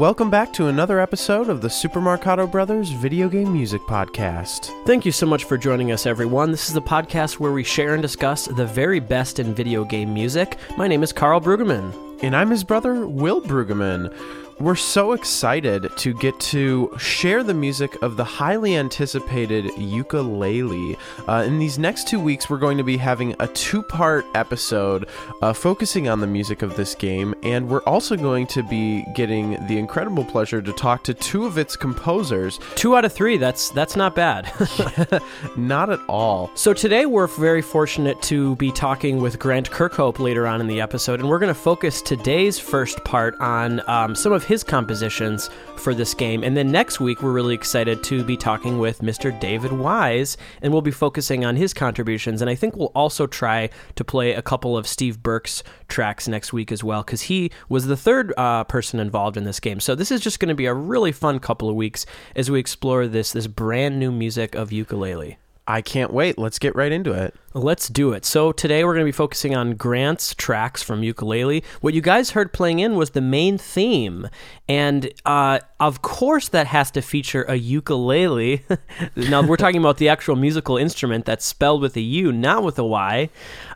And welcome back to another episode of the Super Marcato Brothers Video Game Music Podcast. Thank you so much for joining us, everyone. This is the podcast where we share and discuss the very best in video game music. My name is Carl Brueggemann. And I'm his brother, Will Brueggemann. We're so excited to get to share the music of the highly anticipated Yooka-Laylee. Uh, in these next two weeks, we're going to be having a two part episode uh, focusing on the music of this game, and we're also going to be getting the incredible pleasure to talk to two of its composers. Two out of three, that's, that's not bad. not at all. So today we're very fortunate to be talking with Grant Kirkhope later on in the episode, and we're going to focus today's first part on um, some of his compositions for this game. And then next week, we're really excited to be talking with Mr. David Wise, and we'll be focusing on his contributions. And I think we'll also try to play a couple of Steve Burke's tracks next week as well, because he was the third uh, person involved in this game. So this is just going to be a really fun couple of weeks as we explore this this brand new music of Yooka-Laylee. I can't wait. Let's get right into it. Let's do it. So today we're going to be focusing on Grant's tracks from Yooka-Laylee. What you guys heard playing in was the main theme, and uh, of course that has to feature a ukulele. now we're talking about the actual musical instrument that's spelled with a U, not with a Y.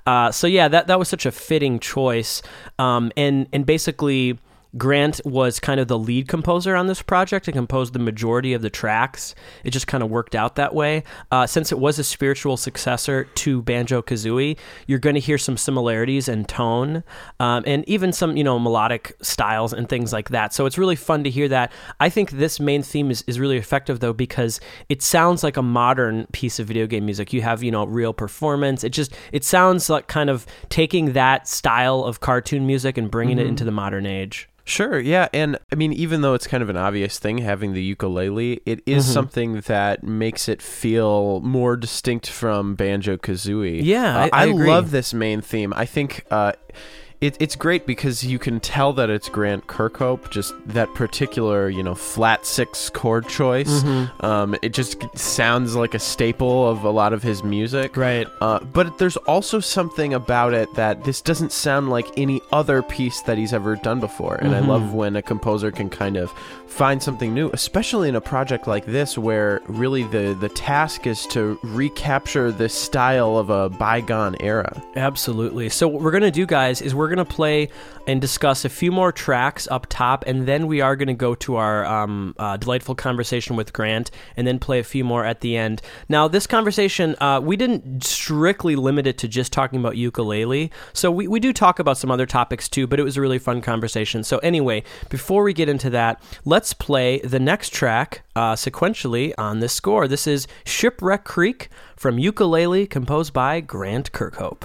Uh, so yeah, that that was such a fitting choice, um, and and basically Grant was kind of the lead composer on this project and composed the majority of the tracks. It just kind of worked out that way. Uh, since it was a spiritual successor to Banjo Kazooie, you're going to hear some similarities in tone um, and even some, you know, melodic styles and things like that. So it's really fun to hear that. I think this main theme is, is really effective, though, because it sounds like a modern piece of video game music. You have, you know, real performance. It just, it sounds like kind of taking that style of cartoon music and bringing mm-hmm. it into the modern age. Sure, yeah, and I mean, even though it's kind of an obvious thing having the ukulele, it is mm-hmm. something that makes it feel more distinct from Banjo Kazooie. Yeah, uh, I, I, I love this main theme. I think uh, it, it's great because you can tell that it's Grant Kirkhope. Just that particular, you know, flat six chord choice. Mm-hmm. Um, it just sounds like a staple of a lot of his music. Right. Uh, but there's also something about it that this doesn't sound like any other piece that he's ever done before. And mm-hmm. I love when a composer can kind of find something new, especially in a project like this where really the the task is to recapture the style of a bygone era. Absolutely. So what we're gonna do, guys, is we're going to play and discuss a few more tracks up top, and then we are going to go to our um, uh, delightful conversation with Grant, and then play a few more at the end. Now, this conversation, uh, we didn't strictly limit it to just talking about Yooka-Laylee, so we, we do talk about some other topics too, but it was a really fun conversation. So, anyway, before we get into that, let's play the next track uh, sequentially on this score. This is Shipwreck Creek from Yooka-Laylee, composed by Grant Kirkhope.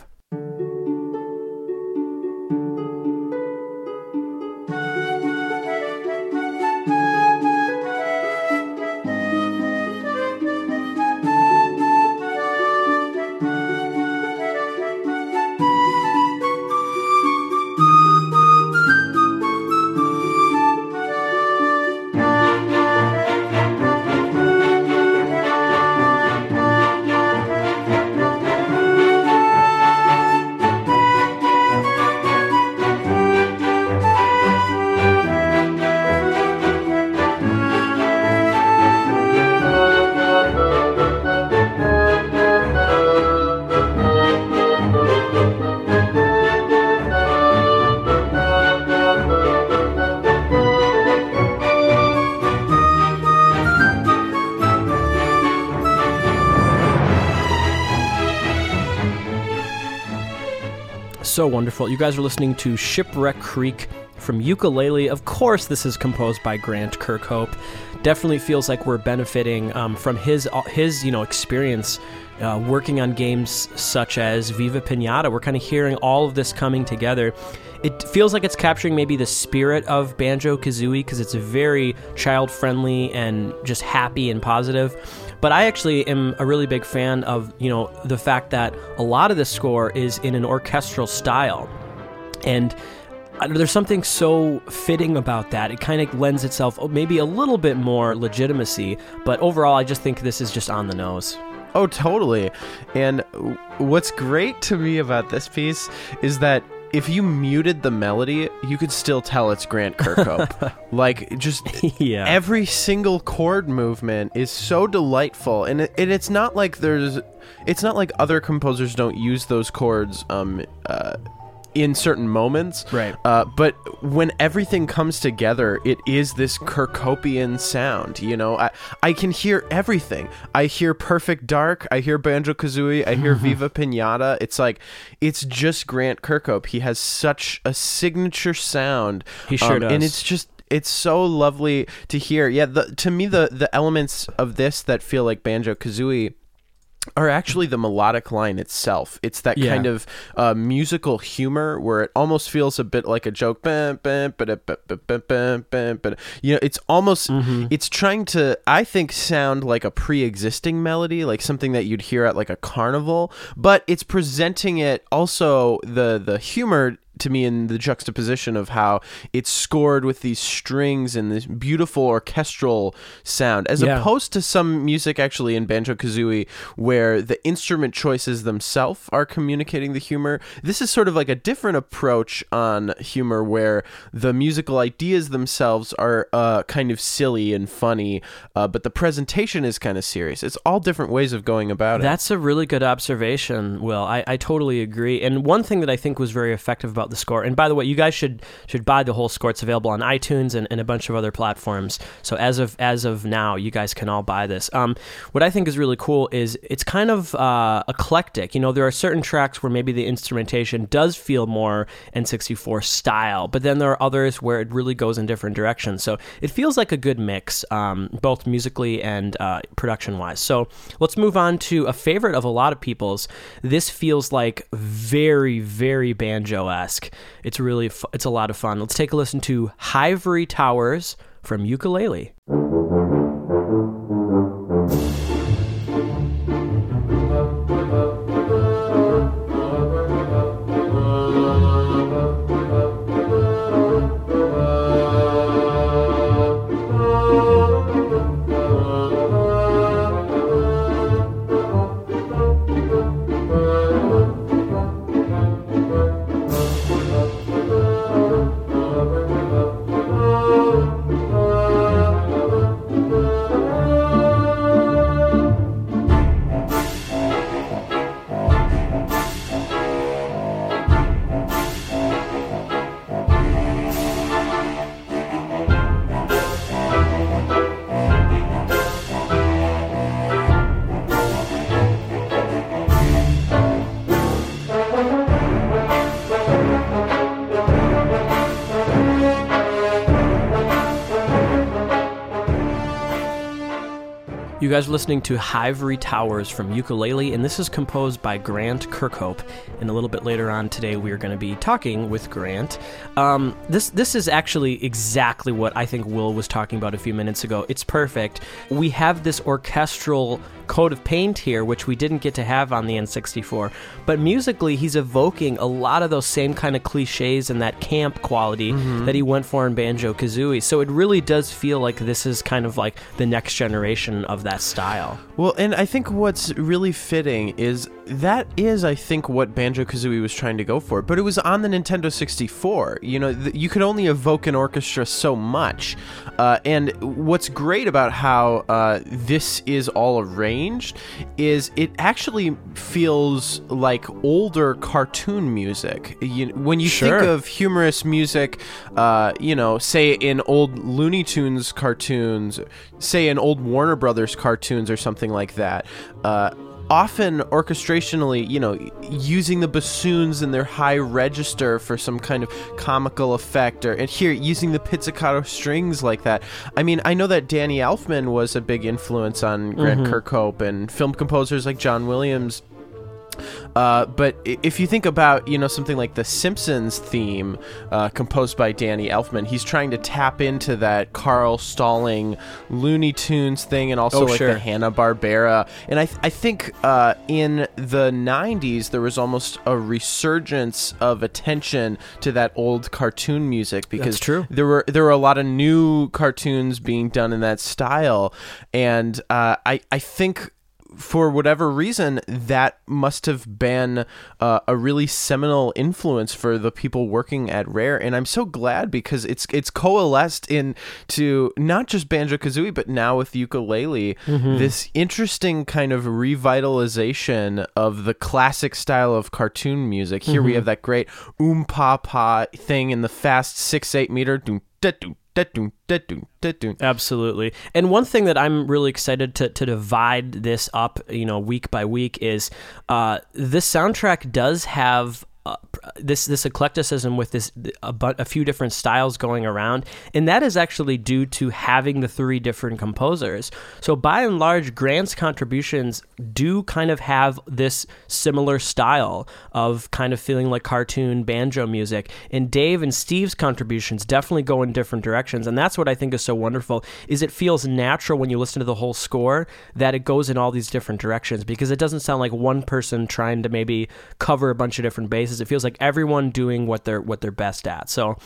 So wonderful. You guys are listening to Shipwreck Creek from Yooka-Laylee. Of course, this is composed by Grant Kirkhope. Definitely feels like we're benefiting um, from his uh, his you know experience uh, working on games such as Viva Pinata. We're kind of hearing all of this coming together. It feels like it's capturing maybe the spirit of Banjo Kazooie because it's very child friendly and just happy and positive. But I actually am a really big fan of, you know, the fact that a lot of the score is in an orchestral style. And uh, there's something so fitting about that. It kind of lends itself oh, maybe a little bit more legitimacy, but overall, I just think this is just on the nose. Oh, totally. And what's great to me about this piece is that if you muted the melody, you could still tell it's Grant Kirkhope. like just Yeah. every single chord movement is so delightful, and, it, and it's not like there's, it's not like other composers don't use those chords um uh, in certain moments, Right. Uh, but when everything comes together, it is this Kirkopian sound. You know, I I can hear everything. I hear Perfect Dark. I hear Banjo Kazooie. I hear Viva Pinata. It's like it's just Grant Kirkhope. He has such a signature sound. He sure um, And it's just it's so lovely to hear. Yeah, the, to me the the elements of this that feel like Banjo Kazooie are actually the melodic line itself. It's that Yeah. kind of uh, musical humor where it almost feels a bit like a joke. Bam, bam, ba-da, ba-da. You know, it's almost Mm-hmm. it's trying to I think sound like a pre-existing melody, like something that you'd hear at like a carnival, but it's presenting it also the the humor to me in the juxtaposition of how it's scored with these strings and this beautiful orchestral sound as Yeah. opposed to some music actually in Banjo Kazooie where the instrument choices themselves are communicating the humor. This is sort of like a different approach on humor where the musical ideas themselves are uh, kind of silly and funny, uh, but the presentation is kind of serious. It's all different ways of going about it. That's a really good observation, Will. I, I totally agree. And one thing that I think was very effective about the score, and by the way, you guys should should buy the whole score. It's available on iTunes and, and a bunch of other platforms. So as of as of now, you guys can all buy this. Um, what I think is really cool is it's kind of uh, eclectic. You know, there are certain tracks where maybe the instrumentation does feel more N64 style, but then there are others where it really goes in different directions. So it feels like a good mix, um, both musically and uh, production wise. So let's move on to a favorite of a lot of people's. This feels like very, very banjo esque. It's really, fu- it's a lot of fun. Let's take a listen to Hivory Towers from Yooka-Laylee. You guys are listening to Hivory Towers from Yooka-Laylee, and this is composed by Grant Kirkhope. And a little bit later on today, we are going to be talking with Grant. Um, this this is actually exactly what I think Will was talking about a few minutes ago. It's perfect. We have this orchestral coat of paint here, which we didn't get to have on the N64. But musically, he's evoking a lot of those same kind of cliches and that camp quality mm-hmm. that he went for in Banjo Kazooie. So it really does feel like this is kind of like the next generation of that style. Well, and I think what's really fitting is that is, I think, what Banjo Kazooie was trying to go for. But it was on the Nintendo 64. You know, th- you could only evoke an orchestra so much. Uh, and what's great about how uh, this is all arranged is it actually feels like older cartoon music. You, when you Sure. think of humorous music, uh, you know, say in old Looney Tunes cartoons, say in old Warner Brothers cartoons or something like that. Often orchestrationally, you know, using the bassoons in their high register for some kind of comical effect, or and here using the pizzicato strings like that. I mean, I know that Danny Elfman was a big influence on Grant mm-hmm. Kirkhope and film composers like John Williams. Uh, but if you think about you know something like the Simpsons theme uh, composed by Danny Elfman, he's trying to tap into that Carl Stalling Looney Tunes thing, and also Oh, like sure. the Hanna Barbera. And I th- I think uh, in the '90s there was almost a resurgence of attention to that old cartoon music because true. there were there were a lot of new cartoons being done in that style, and uh, I I think for whatever reason, that must have been uh, a really seminal influence for the people working at Rare, and I'm so glad because it's it's coalesced into not just banjo kazooie, but now with Yooka-Laylee, this interesting kind of revitalization of the classic style of cartoon music. Here we have that great oom pa pa thing in the fast six eight meter. Doom, Absolutely. And one thing that I'm really excited to, to divide this up, you know, week by week is uh, this soundtrack does have uh, this this eclecticism with this a, a few different styles going around, and that is actually due to having the three different composers. So by and large, Grant's contributions do kind of have this similar style of kind of feeling like cartoon banjo music, and Dave and Steve's contributions definitely go in different directions, and that's what I think is so wonderful. Is it feels natural when you listen to the whole score that it goes in all these different directions because it doesn't sound like one person trying to maybe cover a bunch of different bases. It feels like everyone doing what they're what they're best at. So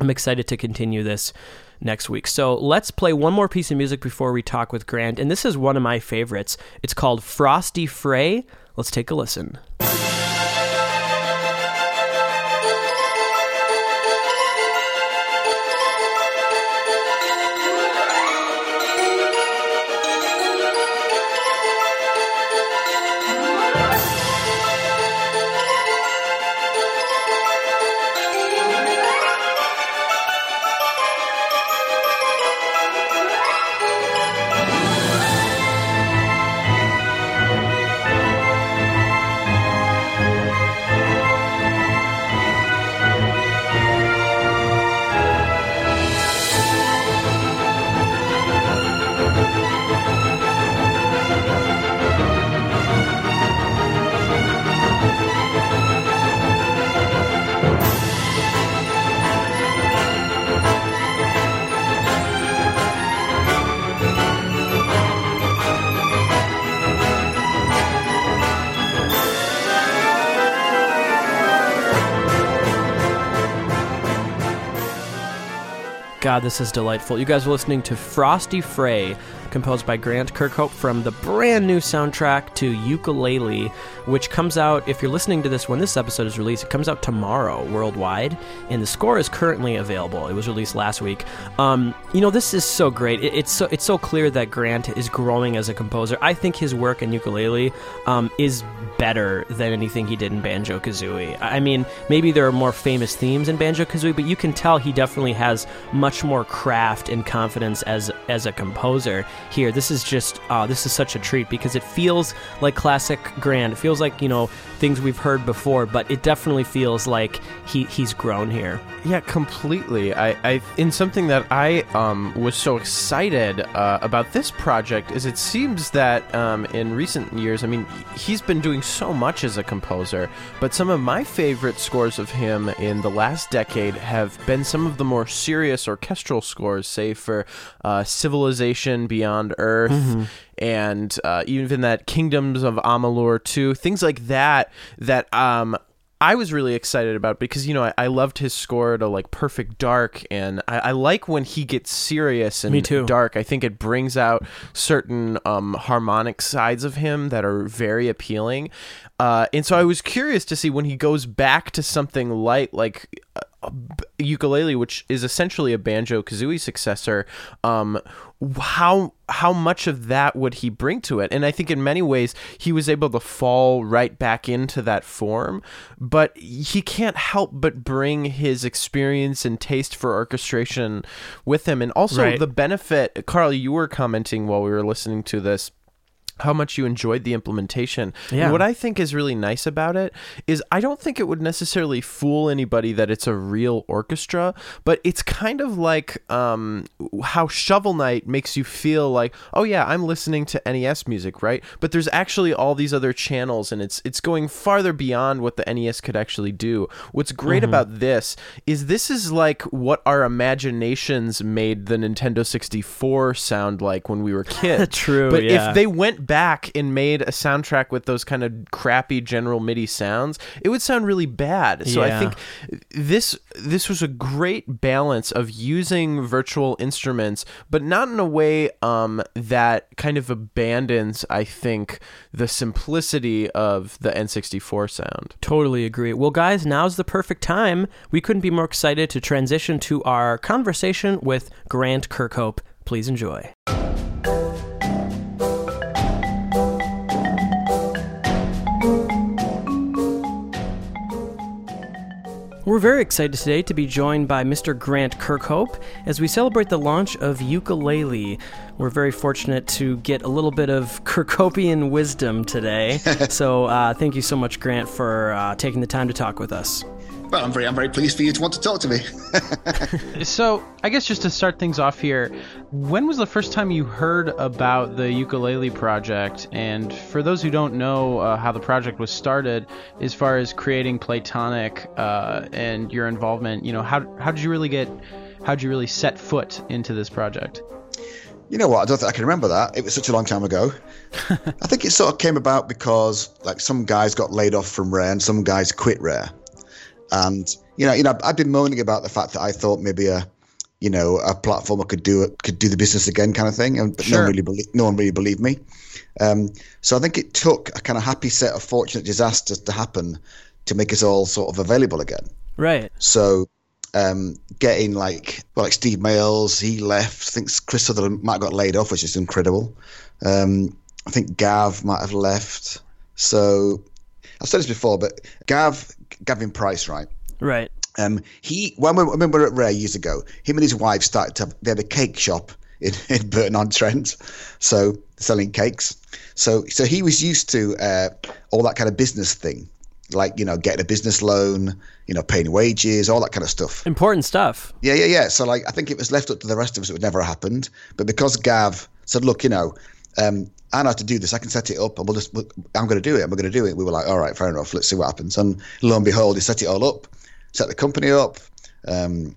I'm excited to continue this next week. So let's play one more piece of music before we talk with Grant. And this is one of my favorites. It's called Frosty Frey. Let's take a listen. This is delightful. You guys are listening to Frosty Frey, composed by Grant Kirkhope from the brand new soundtrack to Yooka-Laylee, which comes out, if you're listening to this when this episode is released, it comes out tomorrow worldwide, and the score is currently available. It was released last week. Um, you know, this is so great. It, it's so it's so clear that Grant is growing as a composer. I think his work in Yooka-Laylee um, is better than anything he did in Banjo Kazooie. I mean, maybe there are more famous themes in Banjo Kazooie, but you can tell he definitely has much more craft and confidence as as a composer here. This is just uh, this is such a treat because it feels like classic Grant. It feels like you know things we've heard before, but it definitely feels like he he's grown here. Yeah, completely. I, I in something that I um, was so excited uh, about this project is it seems that um, in recent years, I mean, he's been doing so much as a composer, but some of my favorite scores of him in the last decade have been some of the more serious orchestral scores, say for uh, Civilization Beyond Earth. And uh, even that Kingdoms of Amalur 2, things like that, that um, I was really excited about because you know I, I loved his score to like Perfect Dark, and I, I like when he gets serious and Me too. dark. I think it brings out certain um, harmonic sides of him that are very appealing. Uh, and so I was curious to see when he goes back to something light like uh, Yooka-Laylee, which is essentially a banjo kazooie successor. Um, how how much of that would he bring to it? And I think in many ways he was able to fall right back into that form, but he can't help but bring his experience and taste for orchestration with him, and also Right. the benefit. Carl, you were commenting while we were listening to this how much you enjoyed the implementation. And Yeah. what I think is really nice about it is I don't think it would necessarily fool anybody that it's a real orchestra, but it's kind of like um, how Shovel Knight makes you feel like, oh yeah, I'm listening to NES music, right? But there's actually all these other channels, and it's it's going farther beyond what the NES could actually do. What's great about this is this is like what our imaginations made the Nintendo 64 sound like when we were kids. True, But yeah. if they went went back and made a soundtrack with those kind of crappy general MIDI sounds, it would sound really bad. So Yeah. I think this this was a great balance of using virtual instruments, but not in a way um, that kind of abandons, I think, the simplicity of the N64 sound. Totally agree. Well, guys, now's the perfect time. We couldn't be more excited to transition to our conversation with Grant Kirkhope. Please enjoy. We're very excited today to be joined by Mr. Grant Kirkhope as we celebrate the launch of Yooka-Laylee. We're very fortunate to get a little bit of Kirkhopian wisdom today. so, uh, thank you so much, Grant, for uh, taking the time to talk with us. Well, I'm very, I'm very pleased for you to want to talk to me. So, I guess just to start things off here, when was the first time you heard about the Yooka-Laylee project? And for those who don't know uh, how the project was started, as far as creating Playtonic uh, and your involvement, you know, how how did you really get, how did you really set foot into this project? you know what? I don't think I can remember that. It was such a long time ago. I think it sort of came about because like some guys got laid off from Rare and some guys quit Rare, and you know, you know, I've been moaning about the fact that I thought maybe a, you know, a platformer could do it, could do the business again, kind of thing, and but no one really believe no one really believed me. Um, so I think it took a kind of happy set of fortunate disasters to happen to make us all sort of available again. Right. So um, getting like well, like Steve Mayles, he left. I think Chris Sutherland might have got laid off, which is incredible. Um, I think Gav might have left. So I've said this before, but Gav, Gavin Price, right? Right. Um, he when we, when we were at Rare years ago, him and his wife started to have, they had a cake shop in, in Burton on Trent, so selling cakes. So so he was used to uh, all that kind of business thing, like you know getting a business loan, you know paying wages, all that kind of stuff. Important stuff. Yeah, yeah, yeah. So like I think it was left up to the rest of us, it would never have happened. But because Gav said, look, you know. Um, I know how to do this. I can set it up, and we'll just. we'll- I'm going to do it. I'm going to do it. We were like, all right, fair enough. Let's see what happens. And lo and behold, he set it all up, set the company up, um,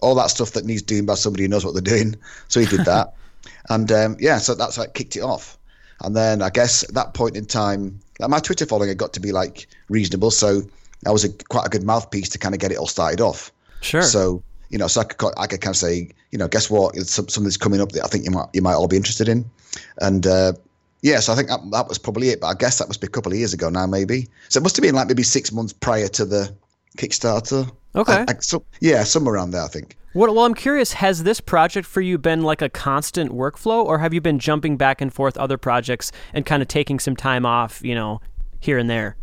all that stuff that needs doing by somebody who knows what they're doing. So he did that, and um, yeah, so that's like kicked it off. And then I guess at that point in time, like my Twitter following had got to be like reasonable, so I was a, quite a good mouthpiece to kind of get it all started off. Sure. So you know, so I could, I could kind of say, you know, guess what? Some, something's coming up that I think you might you might all be interested in, and uh, yeah, so I think that, that was probably it. But I guess that must be a couple of years ago now, maybe. So it must have been like maybe six months prior to the Kickstarter. Okay. I, I, so, yeah, somewhere around there, I think. What, well, I'm curious, has this project for you been like a constant workflow, or have you been jumping back and forth other projects and kind of taking some time off, you know, here and there?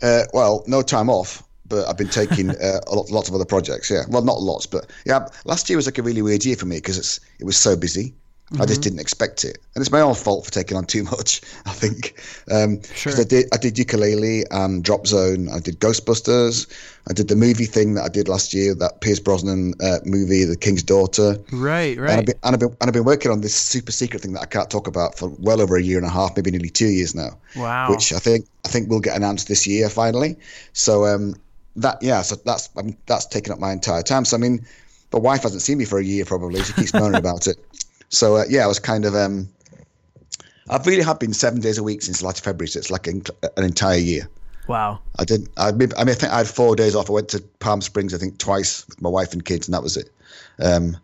Uh, well, no time off, but I've been taking uh, a lot, lots of other projects. Yeah, well, not lots, but yeah. Last year was like a really weird year for me because it's it was so busy. I just didn't expect it, and it's my own fault for taking on too much. I think. Um, Sure. I did I did Yooka-Laylee and Drop Zone. I did Ghostbusters. I did the movie thing that I did last year, that Pierce Brosnan uh, movie, The King's Daughter. Right, And I've, been, and, I've been, and I've been working on this super secret thing that I can't talk about for well over a year and a half, maybe nearly two years now. Wow. Which I think I think will get announced this year finally. So um, that yeah, so that's I mean, that's taken up my entire time. So I mean, the wife hasn't seen me for a year probably. She keeps moaning about it. So uh, yeah, I was kind of um, I've really have been seven days a week since the last February. So it's like an, entire year. Wow. I did. I mean, I mean, I think I had four days off. I went to Palm Springs, I think, twice with my wife and kids, and that was it. Um,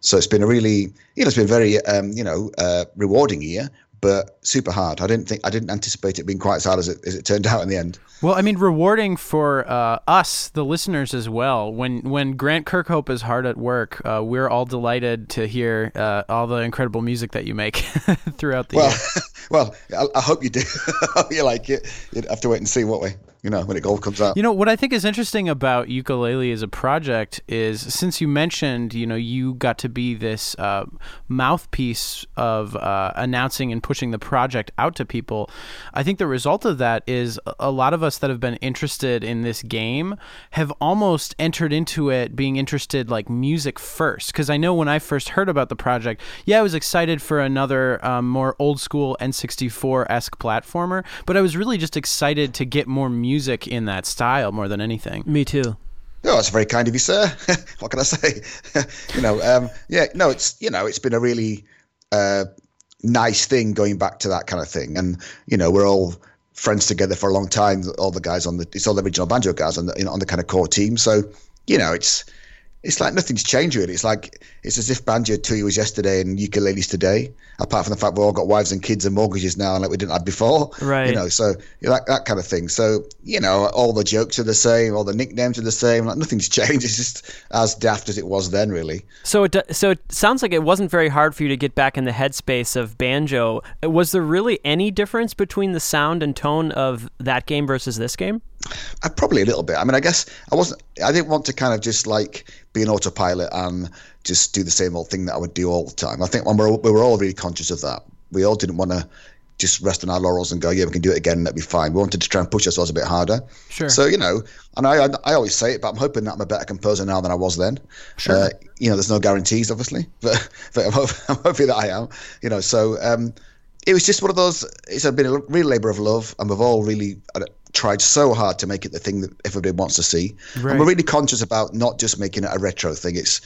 so it's been a really, you know, it's been very, um, you know, uh, rewarding year, but super hard. I didn't think, I didn't anticipate it being quite as hard as it as it turned out in the end. Well, I mean, rewarding for uh, us, the listeners, as well. When when Grant Kirkhope is hard at work, uh, we're all delighted to hear uh, all the incredible music that you make throughout the Well, year. well, I, I hope you do. I hope you like it. You'd have to wait and see what way, you know, when it all comes out. You know what I think is interesting about Yooka-Laylee as a project is since you mentioned, you know, you got to be this uh, mouthpiece of uh, announcing and pushing the project out to people. I think the result of that is a- lot of us that have been interested in this game have almost entered into it being interested like music first. Because I know when I first heard about the project, yeah, I was excited for another um, more old school N64 esque platformer, but I was really just excited to get more music in that style more than anything. Me too. Oh, that's very kind of you, sir. what can I say? you know, um, yeah, no, it's you know, it's been a really uh, nice thing going back to that kind of thing. And you know, we're all friends together for a long time. All the guys on the it's all the original banjo guys on the you know, on the kind of core team. So you know, it's it's like nothing's changed really. It's like it's as if Banjo-Tooie was yesterday and Yooka-Laylee's today. Apart from the fact we've all got wives and kids and mortgages now, and like we didn't have before. Right. You know, so that that kind of thing. So you know, all the jokes are the same, all the nicknames are the same. Like nothing's changed. It's just as daft as it was then, really. So it so it sounds like it wasn't very hard for you to get back in the headspace of banjo. Was there really any difference between the sound and tone of that game versus this game? Uh, probably a little bit. I mean, I guess I wasn't. I didn't want to kind of just like be an autopilot and just do the same old thing that I would do all the time. I think when we're, we were all really conscious of that. We all didn't want to just rest on our laurels and go, yeah, we can do it again, and that'd be fine. We wanted to try and push ourselves a bit harder. Sure. So you know, and I, I, I always say it, but I'm hoping that I'm a better composer now than I was then. Sure. Uh, you know, there's no guarantees, obviously, but but I'm, hope, I'm hoping that I am. You know, so um, it was just one of those. It's been a real labour of love, and we've all really tried so hard to make it the thing that everybody wants to see. Right. And we're really conscious about not just making it a retro thing. It's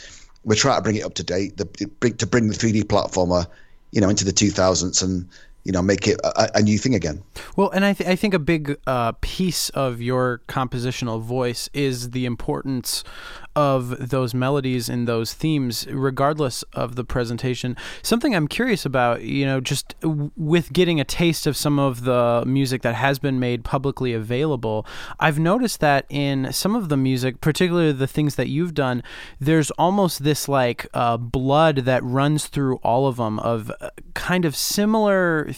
we're trying to bring it up to date, the, bring, to bring the 3D platformer, you know, into the 2000s and you know make it a, a new thing again. Well, and I, th- I think a big uh, piece of your compositional voice is the importance of those melodies and those themes, regardless of the presentation. Something I'm curious about, you know, just with getting a taste of some of the music that has been made publicly available, I've noticed that in some of the music, particularly the things that you've done, there's almost this like uh, blood that runs through all of them of uh, kind of similar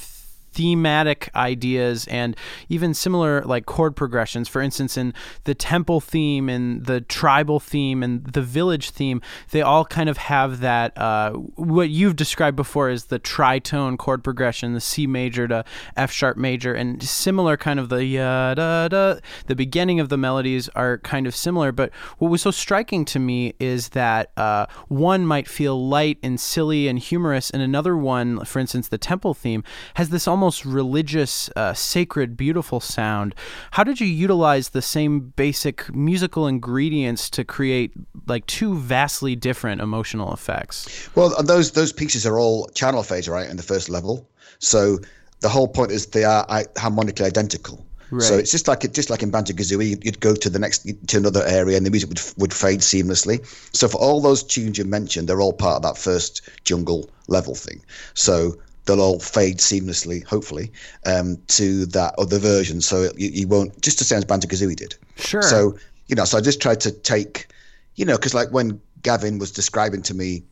thematic ideas and even similar like chord progressions. For instance in the temple theme and the tribal theme and the village theme they all kind of have that uh, what you've described before is the tritone chord progression the c major to f sharp major and similar kind of the da da the beginning of the melodies are kind of similar. But what was so striking to me is that uh, one might feel light and silly and humorous and another one for instance the temple theme has this almost almost religious, uh, sacred, beautiful sound. How did you utilize the same basic musical ingredients to create like two vastly different emotional effects? Well, those those pieces are all channel phase, right, in the first level. So the whole point is they are harmonically identical. Right. So it's just like it, just like in Banjo Kazooie, you'd go to the next to another area and the music would would fade seamlessly. So for all those tunes you mentioned, they're all part of that first jungle level thing. So they'll all fade seamlessly, hopefully, um, to that other version. So you, you won't just the same as Banjo Kazooie did. Sure. So you know, so I just tried to take, you know, because like when Gavin was describing to me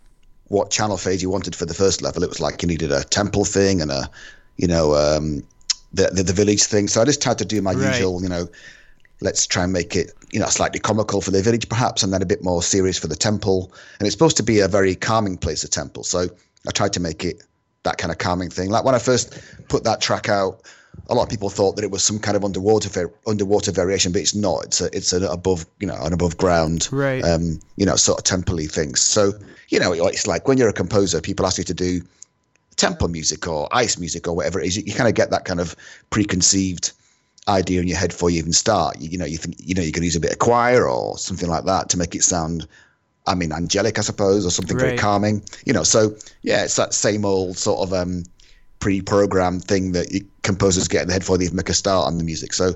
what channel phase he wanted for the first level, it was like you needed a temple thing and a, you know, um, the, the, the village thing. So I just tried to do my right. usual, you know, let's try and make it, you know, slightly comical for the village perhaps, and then a bit more serious for the temple. And it's supposed to be a very calming place, a temple. So I tried to make it that kind of calming thing. Like when I first put that track out, a lot of people thought that it was some kind of underwater underwater variation, but it's not. It's a it's an above you know an above ground right. um you know sort of temple things. So you know it's like when you're a composer, people ask you to do temple music or ice music or whatever it is. You, you kind of get that kind of preconceived idea in your head before you even start. You, you know you think you know you can use a bit of choir or something like that to make it sound I mean, angelic, I suppose, or something right. very calming. You know, so yeah, it's that same old sort of um, pre-programmed thing that you, composers get in the head before they even make a start on the music. So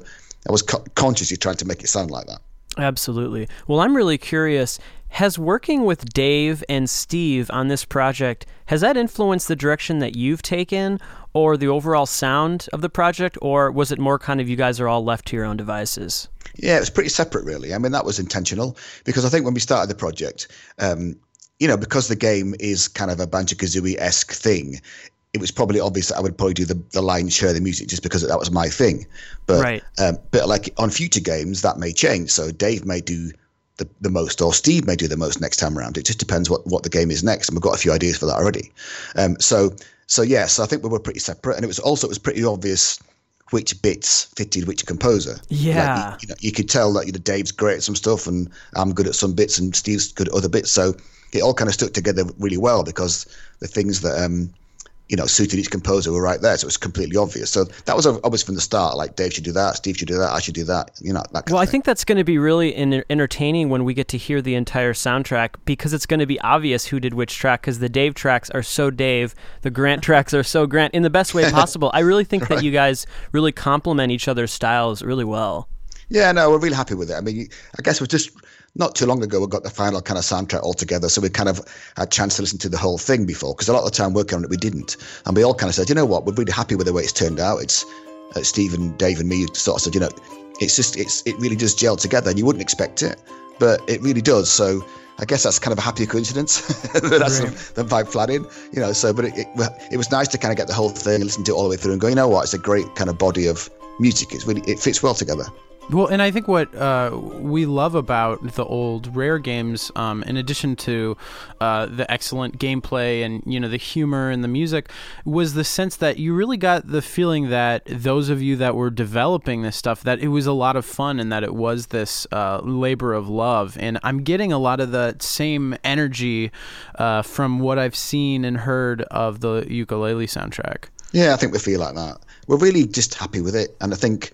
I was co- consciously trying to make it sound like that. Absolutely. Well, I'm really curious. Has working with Dave and Steve on this project has that influenced the direction that you've taken, or the overall sound of the project, or was it more kind of you guys are all left to your own devices? Yeah, it was pretty separate, really. I mean, that was intentional because I think when we started the project, um, you know, because the game is kind of a Banjo Kazooie esque thing, it was probably obvious that I would probably do the, the lion's share of the music just because that was my thing. But right. um, but like on future games, that may change. So Dave may do the, the most, or Steve may do the most next time around. It just depends what, what the game is next, and we've got a few ideas for that already. Um, so so yes, I think we were pretty separate, and it was also it was pretty obvious which bits fitted which composer. Yeah, like, you, know, you could tell that you know Dave's great at some stuff, and I'm good at some bits, and Steve's good at other bits. So it all kind of stuck together really well because the things that um, you know, suited each composer were right there. So it was completely obvious. So that was obvious from the start. Like Dave should do that, Steve should do that, I should do that. You know, that well, I think that's going to be really in- entertaining when we get to hear the entire soundtrack because it's going to be obvious who did which track because the Dave tracks are so Dave, the Grant tracks are so Grant in the best way possible. I really think right. that you guys really complement each other's styles really well. Yeah, no, we're really happy with it. I mean, I guess we're just not too long ago we got the final kind of soundtrack all together, so we kind of had a chance to listen to the whole thing before. Because a lot of the time working on it, we didn't, and we all kind of said, you know what, we're really happy with the way it's turned out. It's uh, Steve and Dave and me sort of said, you know, it's just it's it really does gel together, and you wouldn't expect it, but it really does. So. I guess that's kind of a happy coincidence that's right. than pipe flatting, you know. So, but it, it, it was nice to kind of get the whole thing and listen to it all the way through and go, you know what, it's a great kind of body of music. It's really it fits well together. Well, and I think what uh, we love about the old Rare games, um, in addition to uh, the excellent gameplay and you know the humor and the music, was the sense that you really got the feeling that those of you that were developing this stuff that it was a lot of fun and that it was this uh, labor of love. And I'm getting a lot of the same energy uh, from what I've seen and heard of the Yooka-Laylee soundtrack. Yeah, I think we feel like that. We're really just happy with it, and I think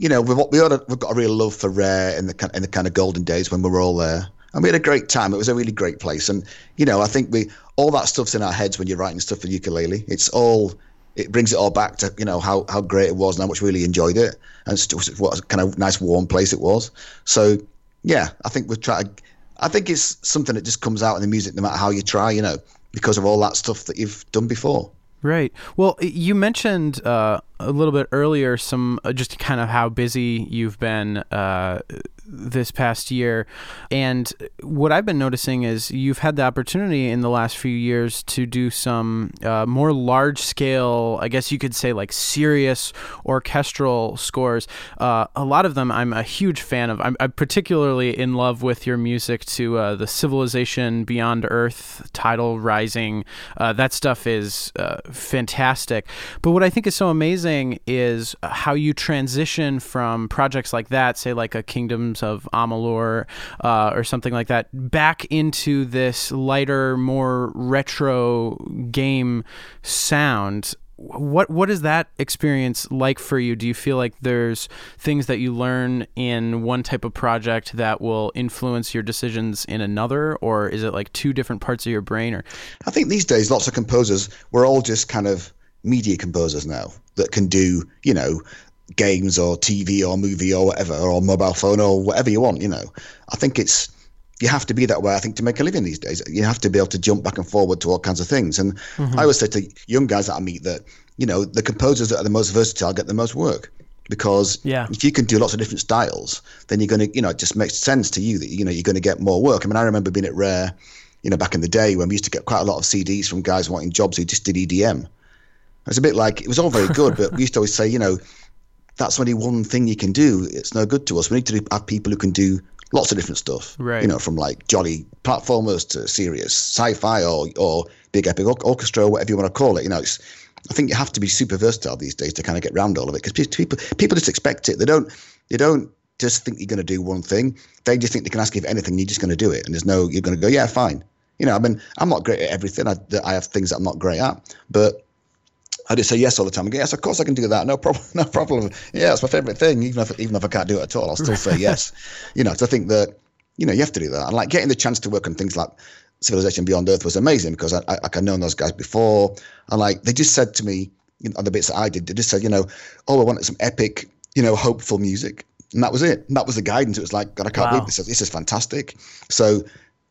you know, we've, we we've got a real love for Rare in the in the kind of golden days when we were all there, and we had a great time. It was a really great place, and you know, I think we all that stuff's in our heads when you're writing stuff for Yooka-Laylee. It's all it brings it all back to you know how how great it was and how much we really enjoyed it, and what a kind of nice warm place it was. So yeah, I think we've tried. I think it's something that just comes out in the music no matter how you try, you know, because of all that stuff that you've done before. Right. Well, you mentioned uh, a little bit earlier some uh, just kind of how busy you've been uh, this past year. And what I've been noticing is you've had the opportunity in the last few years to do some uh, more large scale, I guess you could say like serious orchestral scores. Uh, a lot of them I'm a huge fan of. I'm, I'm particularly in love with your music to uh, the Civilization Beyond Earth title Rising. that stuff is fantastic. But what I think is so amazing is how you transition from projects like that, say like a Kingdoms of Amalur uh, or something like that, back into this lighter, more retro game sound what what is that experience like for you? Do you feel like there's things that you learn in one type of project that will influence your decisions in another, or is it like two different parts of your brain? Or I think these days, lots of composers we're all just kind of media composers now that can do, you know, games or TV or movie or whatever, or mobile phone or whatever you want, you know. I think it's you have to be that way, I think, to make a living these days. You have to be able to jump back and forward to all kinds of things. And mm-hmm. I always say to young guys that I meet that, you know, the composers that are the most versatile get the most work. Because yeah. if you can do lots of different styles, then you're going to, you know, it just makes sense to you that, you know, you're going to get more work. I mean, I remember being at Rare, you know, back in the day when we used to get quite a lot of CDs from guys wanting jobs who just did EDM. It's a bit like it was all very good, but we used to always say, you know, that's only one thing you can do. It's no good to us. We need to have people who can do lots of different stuff. Right. You know, from like jolly platformers to serious sci-fi or or big epic orchestra, or whatever you want to call it. You know, it's, I think you have to be super versatile these days to kind of get around all of it because people people just expect it. They don't they don't just think you're going to do one thing. They just think they can ask you for anything. You're just going to do it, and there's no you're going to go yeah fine. You know, I mean, I'm not great at everything. I, I have things that I'm not great at, but I just say yes all the time. I go, yes, of course I can do that. No problem. No problem. Yeah, it's my favorite thing. Even if even if I can't do it at all, I'll still say yes. You know, so I think that you know you have to do that. And like getting the chance to work on things like Civilization Beyond Earth was amazing because I, I like I known those guys before, and like they just said to me you know, on the bits that I did, they just said, you know, oh, I wanted some epic, you know, hopeful music, and that was it. And that was the guidance. It was like, God, I can't wow. believe this. This is fantastic. So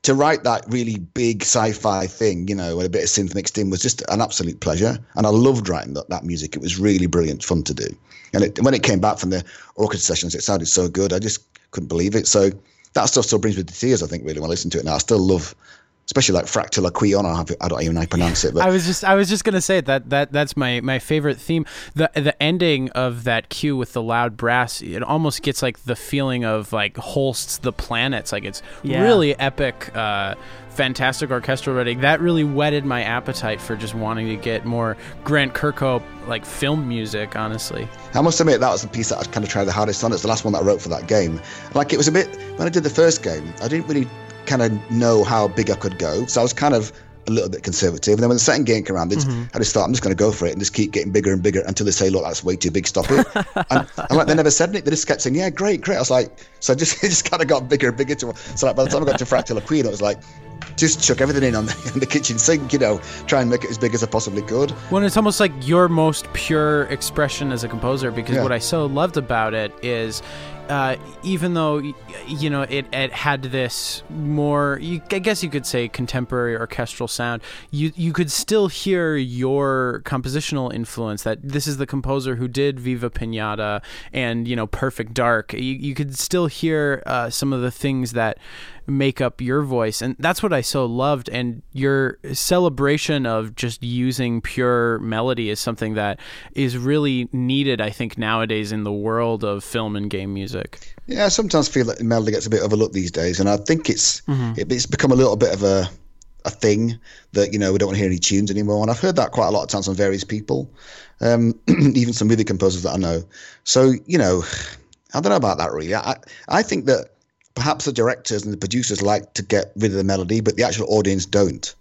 to write that really big sci-fi thing, you know, with a bit of synth mixed in was just an absolute pleasure. And I loved writing that, that music. It was really brilliant fun to do. And it, when it came back from the orchestra sessions, it sounded so good. I just couldn't believe it. So that stuff still brings me to tears, I think, really, when I listen to it now. I still love especially like Fractal Aquion. I don't even know how to pronounce it. But I was just I was just gonna say that that that's my my favorite theme. The the ending of that cue with the loud brass, it almost gets like the feeling of like Holst's The Planets. Like it's yeah. really epic. Uh, fantastic orchestral writing that really whetted my appetite for just wanting to get more Grant Kirkhope like film music honestly I must admit that was the piece that I kind of tried the hardest on it's the last one that I wrote for that game like it was a bit when I did the first game I didn't really kind of know how big I could go. So I was kind of a little bit conservative. And then when the second game came around, Mm-hmm. I just thought I'm just going to go for it and just keep getting bigger and bigger until they say, look, that's way too big, stop it. and, and like they never said it, they just kept saying, yeah, great, great. I was like, so just it just kind of got bigger and bigger. To, so like by the time I got to Fractal Queen, it was like, just chuck everything in on the, on the kitchen sink, you know, try and make it as big as I possibly could. Well, it's almost like your most pure expression as a composer, because Yeah. what I so loved about it is, uh, even though you know it, it had this more, you, I guess you could say contemporary orchestral sound, you you could still hear your compositional influence. That this is the composer who did Viva Pinata and you know Perfect Dark. You, you could still hear uh, some of the things that make up your voice and that's what i so loved and your celebration of just using pure melody is something that is really needed i think nowadays in the world of film and game music Yeah, I sometimes feel that melody gets a bit overlooked these days, and I think it's it, it's become a little bit of a a thing that you know we don't want to hear any tunes anymore. And I've heard that quite a lot of times from various people, um, even some movie composers that I know. So you know, I don't know about that really. I I think that perhaps the directors and the producers like to get rid of the melody, but the actual audience don't.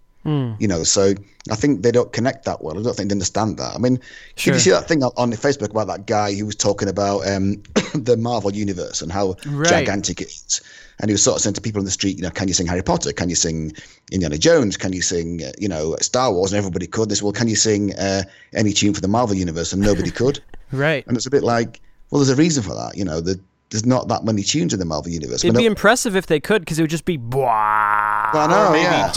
You know, so I think they don't connect that well. I don't think they understand that. I mean, did you see that thing on- on Facebook about that guy who was talking about um, the Marvel universe and how Right. gigantic it is? And he was sort of saying to people in the street, you know, can you sing Harry Potter? Can you sing Indiana Jones? Can you sing, uh, you know, Star Wars? And everybody could. This, well, can you sing uh, any tune for the Marvel universe? And nobody could. right And it's a bit like, well, there's a reason for that. You know, the, there's not that many tunes in the Marvel universe. It'd be impressive if they could, because it would just be. Blah. I know, yeah.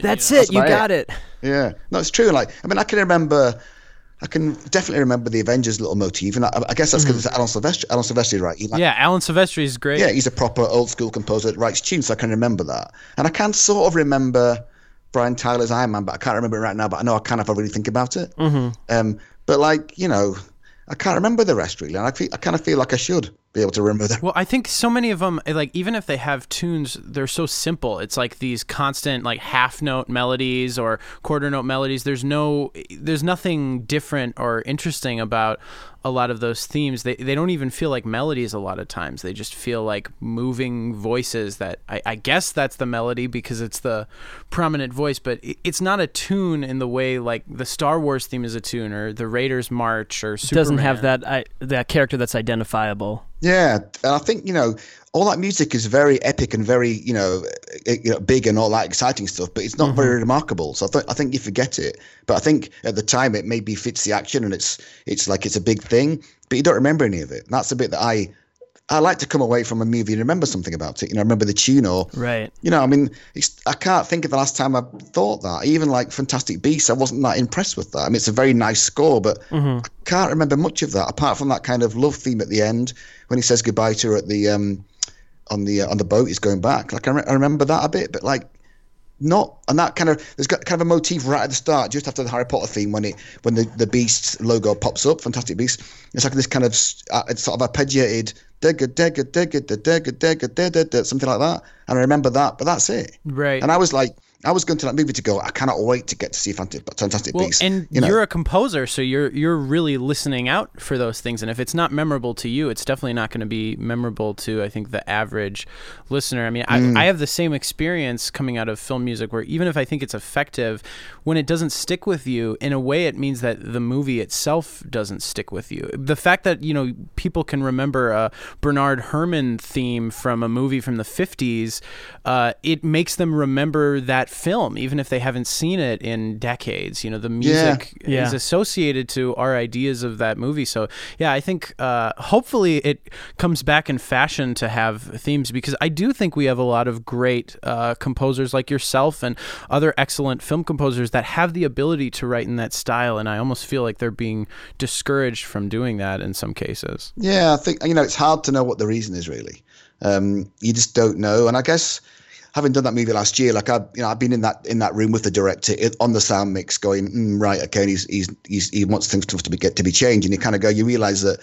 That's it. You got it. Yeah, no, it's true. Like, I mean, I can remember, I can definitely remember the Avengers little motif, and I, I guess that's because it's Alan Silvestri. Alan Silvestri, right? Like, yeah alan silvestri is great yeah, he's a proper old school composer that writes tunes, so I can remember that. And I can sort of remember Brian Tyler's Iron Man, but I can't remember it right now. But I know I can if I really think about it. Mm-hmm. Um, but like, you know, I can't remember the rest really, and I feel, I kind of feel like I should be able to remember them. Well, I think so many of them, like even if they have tunes, they're so simple. It's like these constant, like half note melodies or quarter note melodies. There's no, there's nothing different or interesting about a lot of those themes. They they don't even feel like melodies a lot of times. They just feel like moving voices. That I, I guess that's the melody because it's the prominent voice, but it, it's not a tune in the way like the Star Wars theme is a tune or the Raiders March or Superman. Doesn't have that I, that character that's identifiable. Yeah, and I think you know all that music is very epic and very you know, eh, you know big and all that exciting stuff, but it's not very remarkable. So I, th- I think you forget it. But I think at the time it maybe fits the action and it's it's like it's a big thing, but you don't remember any of it. And that's the bit that I I like to come away from a movie and remember something about it. You know, remember the tune or Right. you know, I mean, it's, I can't think of the last time I thought that. Even like Fantastic Beasts, I wasn't that impressed with that. I mean, it's a very nice score, but I can't remember much of that apart from that kind of love theme at the end when he says goodbye to her at the um on the uh, on the boat. He's going back. Like I, re- I remember that a bit, but like not and that kind of there's got kind of a motif right at the start, just after the Harry Potter theme when it when the the Beast logo pops up, Fantastic Beast. It's like this kind of uh, it's sort of arpeggiated, digga digga digga digga digga digga something like that. And I remember that, but that's it. Right. And I was like, I was going to that movie to go. I cannot wait to get to see Fantastic, Fantastic Well, Beasts. and you know, you're a composer, so you're you're really listening out for those things. And if it's not memorable to you, it's definitely not going to be memorable to I think the average listener. I mean, Mm. I, I have the same experience coming out of film music, where even if I think it's effective, when it doesn't stick with you, in a way, it means that the movie itself doesn't stick with you. The fact that you know people can remember a Bernard Herrmann theme from a movie from the '50s, uh, it makes them remember that film, even if they haven't seen it in decades. You know, the music Yeah. is associated to our ideas of that movie. So, yeah, I think uh, hopefully it comes back in fashion to have themes because I do think we have a lot of great uh, composers like yourself and other excellent film composers that have the ability to write in that style. And I almost feel like they're being discouraged from doing that in some cases. Yeah, I think you know it's hard to know what the reason is really. Um, you just don't know, and I guess having done that movie last year, like I, you know, I've been in that in that room with the director on the sound mix, going mm, right, okay, and he's, he's he's he wants things to be get to be changed, and you kind of go, you realize that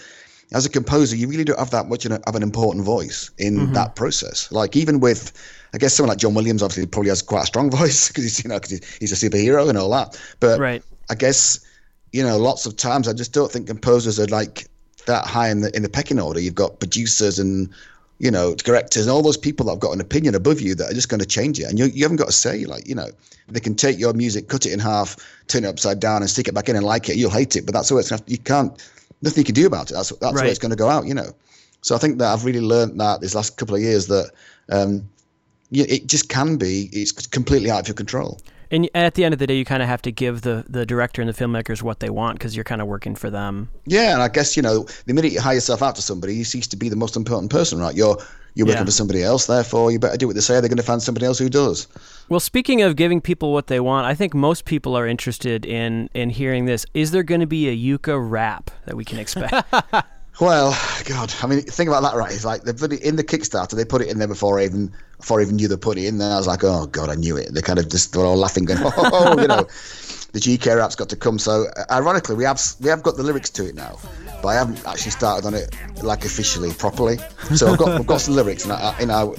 as a composer, you really don't have that much of an important voice in that process. Like even with, I guess someone like John Williams obviously probably has quite a strong voice because he's you know because he's a superhero and all that, but Right. I guess you know lots of times I just don't think composers are like that high in the in the pecking order. You've got producers and you know, directors and all those people that have got an opinion above you that are just going to change it. And you, you haven't got to say, like, you know, they can take your music, cut it in half, turn it upside down, and stick it back in and like it. You'll hate it, but that's the way it's going to, you can't, nothing you can do about it. That's, that's right. it's going to go out, you know. So I think that I've really learned that this last couple of years that um, it just can be, it's completely out of your control. And at the end of the day, you kind of have to give the, the director and the filmmakers what they want because you're kind of working for them. Yeah, and I guess you know the minute you hire yourself out to somebody, you cease to be the most important person, right? You're you're working yeah. for somebody else, therefore you better do what they say. They're going to find somebody else who does. Well, speaking of giving people what they want, I think most people are interested in in hearing this. Is there going to be a Yooka rap that we can expect? Well, God, I mean, think about that, right? It's like they put it in the Kickstarter. They put it in there before I even before I even knew they put it in there. I was like, oh God, I knew it. They kind of just were all laughing, going, oh, you know, the GK rap's got to come. So, uh, ironically, we have we have got the lyrics to it now, but I haven't actually started on it like officially properly. So I've got I've got some lyrics, and I, you know.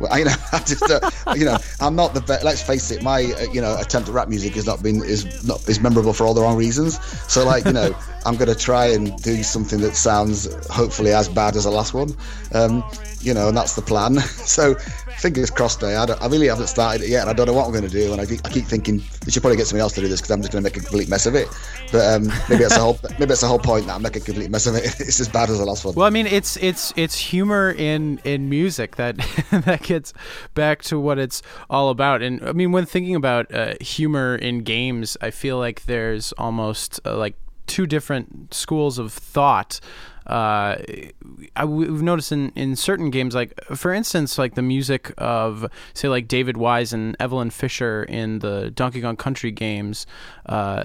Well, you know, I just, uh, you know, I'm not the best. Let's face it, my, uh, you know, attempt at rap music has not been is not is memorable for all the wrong reasons. So, like, you know, I'm gonna try and do something that sounds hopefully as bad as the last one. Um, you know, and that's the plan. So, fingers crossed. I, I really haven't started it yet, and I don't know what I'm going to do. And I, I keep thinking we should probably get somebody else to do this because I'm just going to make a complete mess of it. But um, maybe that's the whole maybe that's the whole point that I'm making a complete mess of it. It's as bad as the last one. Well, I mean, it's it's it's humor in in music that that gets back to what it's all about. And I mean, when thinking about uh, humor in games, I feel like there's almost uh, like two different schools of thought uh, I, we've noticed in, in certain games, like for instance, like the music of say like David Wise and Eveline Fischer in the Donkey Kong Country games, uh,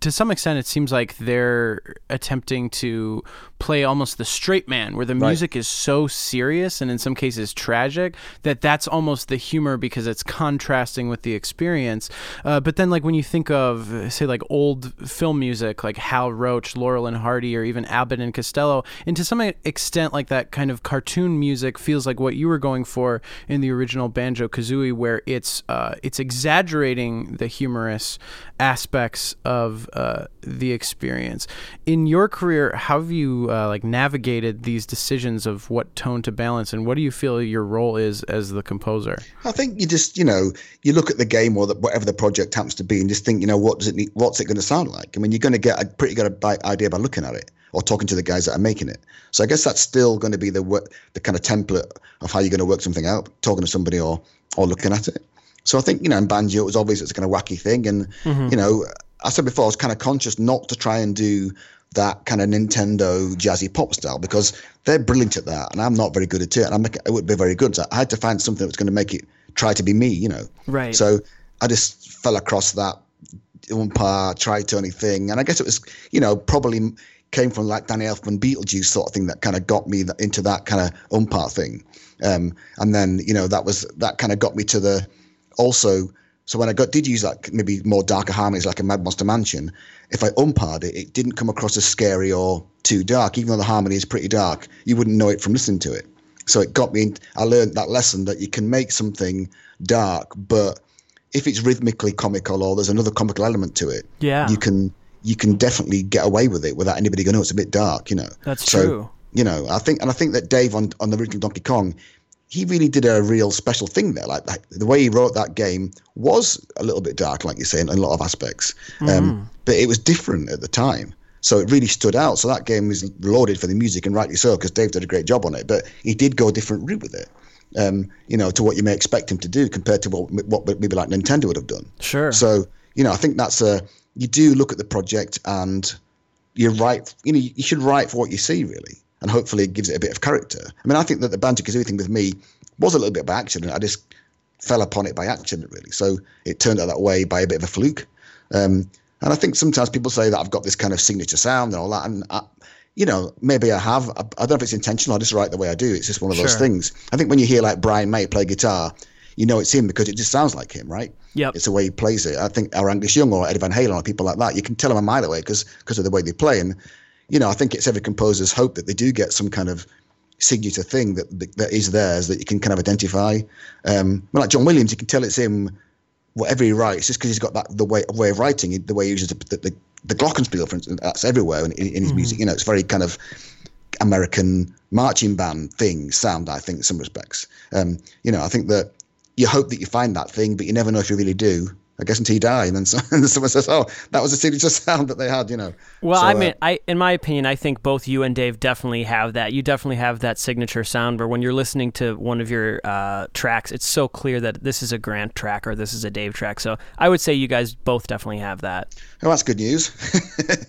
to some extent, it seems like they're attempting to play almost the straight man, where the music right. is so serious and in some cases tragic that that's almost the humor because it's contrasting with the experience. Uh, but then, like when you think of say like old film music, like Hal Roach, Laurel and Hardy, or even Abbott and Costello, and to some extent, like that kind of cartoon music feels like what you were going for in the original Banjo-Kazooie, where it's uh, it's exaggerating the humorous aspects of uh, the experience. In your career, how have you uh, like navigated these decisions of what tone to balance, and what do you feel your role is as the composer? I think you just you know you look at the game or the, whatever the project happens to be, and just think you know what does it need, what's it going to sound like. I mean, you're going to get a pretty good idea by looking at it or talking to the guys that are making it. So I guess that's still going to be the the kind of template of how you're going to work something out, talking to somebody or or looking at it. So I think you know in banjo it was obvious it's a kind of wacky thing, and mm-hmm. you know I said before I was kind of conscious not to try and do that kind of Nintendo jazzy pop style because they're brilliant at that, and I'm not very good at it, and I'm, it would be very good. So I had to find something that was going to make it try to be me, you know. Right. So I just fell across that oompah tritone thing, and I guess it was, you know, probably came from like Danny Elfman Beetlejuice sort of thing that kind of got me into that kind of oompah thing, um, and then you know that was that kind of got me to the also so when I got did use like maybe more darker harmonies like a Mad Monster Mansion, if I oompahed it, it didn't come across as scary or too dark. Even though the harmony is pretty dark, you wouldn't know it from listening to it. So it got me. I learned that lesson that you can make something dark, but if it's rhythmically comical or there's another comical element to it, yeah, you can you can definitely get away with it without anybody going, "Oh, it's a bit dark," you know. That's so, true. You know, I think, and I think that Dave on on the original Donkey Kong, he really did a real special thing there. Like the way he wrote that game was a little bit dark, like you say, in a lot of aspects. Mm. Um, but it was different at the time. So it really stood out. So that game was lauded for the music, and rightly so, because Dave did a great job on it. But he did go a different route with it, um, you know, to what you may expect him to do compared to what, what maybe like Nintendo would have done. Sure. So, you know, I think that's a, you do look at the project and you write, you know, you should write for what you see, really and hopefully it gives it a bit of character. I mean, I think that the Banjo-Kazooie thing with me was a little bit by accident. I just fell upon it by accident, really. So it turned out that way by a bit of a fluke. Um, and I think sometimes people say that I've got this kind of signature sound and all that. And, I, you know, maybe I have. I, I, don't know if it's intentional. I just write the way I do. It's just one of those sure. things. I think when you hear like Brian May play guitar, you know it's him because it just sounds like him, right? Yeah. It's the way he plays it. I think our Angus Young or Eddie Van Halen or people like that, you can tell them a mile away because because of the way they play. And you know, I think it's every composer's hope that they do get some kind of signature thing that that is theirs that you can kind of identify. Um, like John Williams, you can tell it's him. Whatever he writes, just because he's got that the way way of writing, the way he uses the the, the glockenspiel, for instance, that's everywhere in, in his mm-hmm. music. You know, it's very kind of American marching band thing sound. I think in some respects, um, you know, I think that you hope that you find that thing, but you never know if you really do. I guess until you die, and then, so, and someone says, "Oh, that was a signature sound that they had," you know. Well, So, I uh, mean, I in my opinion, I think both you and Dave definitely have that. You definitely have that signature sound where when you're listening to one of your uh, tracks, it's so clear that this is a Grant track or this is a Dave track. So I would say you guys both definitely have that. oh, that's good news.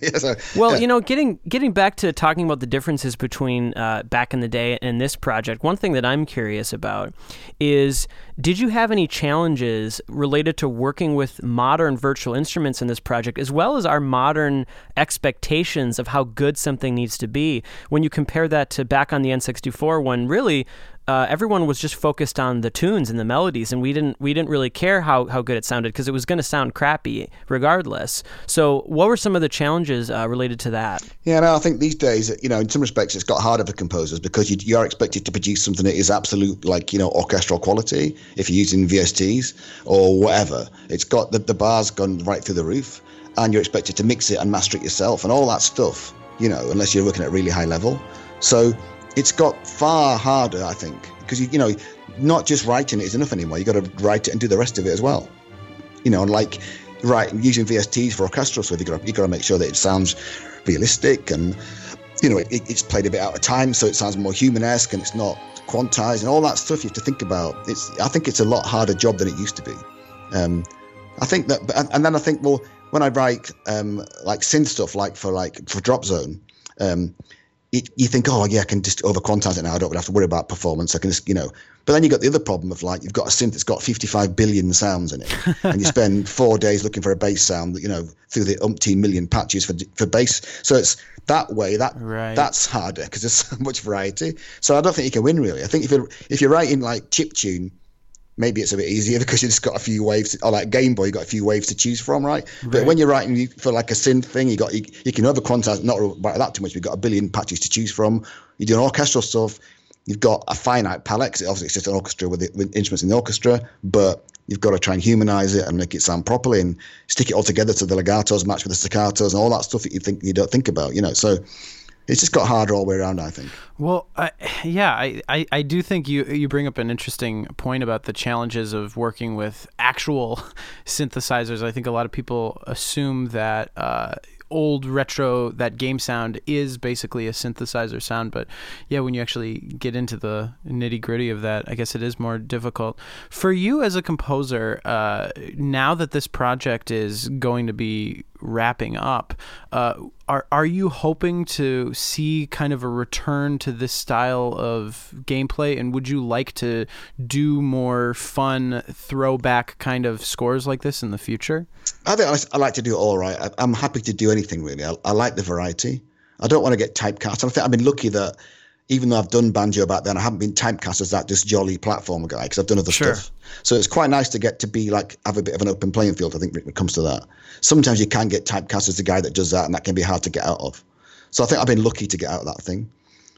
yeah, so, Well, yeah. you know, getting getting back to talking about the differences between uh, back in the day and this project, one thing that I'm curious about is did you have any challenges related to working with modern virtual instruments in this project, as well as our modern expectations of how good something needs to be? When you compare that to back on the N64, when really uh, everyone was just focused on the tunes and the melodies, and we didn't we didn't really care how, how good it sounded because it was going to sound crappy regardless. So, what were some of the challenges uh, related to that? Yeah, no, I think these days, you know, in some respects, it's got harder for composers because you, you are expected to produce something that is absolute, like, you know, orchestral quality if you're using VSTs or whatever. It's got the, the bar's gone right through the roof and you're expected to mix it and master it yourself and all that stuff, you know, unless you're working at a really high level. So it's got far harder, I think, because, you, you know, not just writing it is enough anymore. You've got to write it and do the rest of it as well you know, like right using VSTs for orchestral stuff, you got to, you got to make sure that it sounds realistic and you know it, it's played a bit out of time, so it sounds more human-esque and it's not quantized and all that stuff you have to think about. It's I think it's a lot harder job than it used to be. Um, I think that, and, then I think well when I write um, like synth stuff, like for like for Drop Zone. Um, you think, oh yeah, I can just over quantize it now. I don't have to worry about performance. I can just, you know. But then you've got the other problem of like you've got a synth that's got 55 billion sounds in it, and you spend four days looking for a bass sound, that you know, through the umpteen million patches for for bass. So it's that way. That Right. that's harder because there's so much variety. So I don't think you can win really. I think if you're if you're writing like chip tune, maybe it's a bit easier because you've just got a few waves or like Game Boy, you got a few waves to choose from, right? But when you're writing for like a synth thing, you got you, you can over quantize not about that too much. We've got a billion patches to choose from. You're doing orchestral stuff. You've got a finite palette. 'cause obviously, it's just an orchestra with, it, with instruments in the orchestra, but you've got to try and humanize it and make it sound properly and stick it all together so the legatos match with the staccatos and all that stuff that you think you don't think about, you know. So it's just got harder all the way around, I think. Well, yeah, I, I, I do think you you bring up an interesting point about the challenges of working with actual synthesizers. I think a lot of people assume that uh, old retro that game sound is basically a synthesizer sound, but yeah, when you actually get into the nitty gritty of that, I guess it is more difficult. For you as a composer, uh, now that this project is going to be wrapping up, uh, are are you hoping to see kind of a return to this style of gameplay? And would you like to do more fun throwback kind of scores like this in the future? I think I, like to do it all right. I, I'm happy to do anything really. I, I like the variety. I don't want to get typecast. I think I've been lucky that even though I've done banjo back then, I haven't been typecast as that just jolly platformer guy because I've done other Sure. stuff. So it's quite nice to get to be like have a bit of an open playing field. I think when it comes to that. Sometimes you can get typecast as the guy that does that, and that can be hard to get out of. So I think I've been lucky to get out of that thing.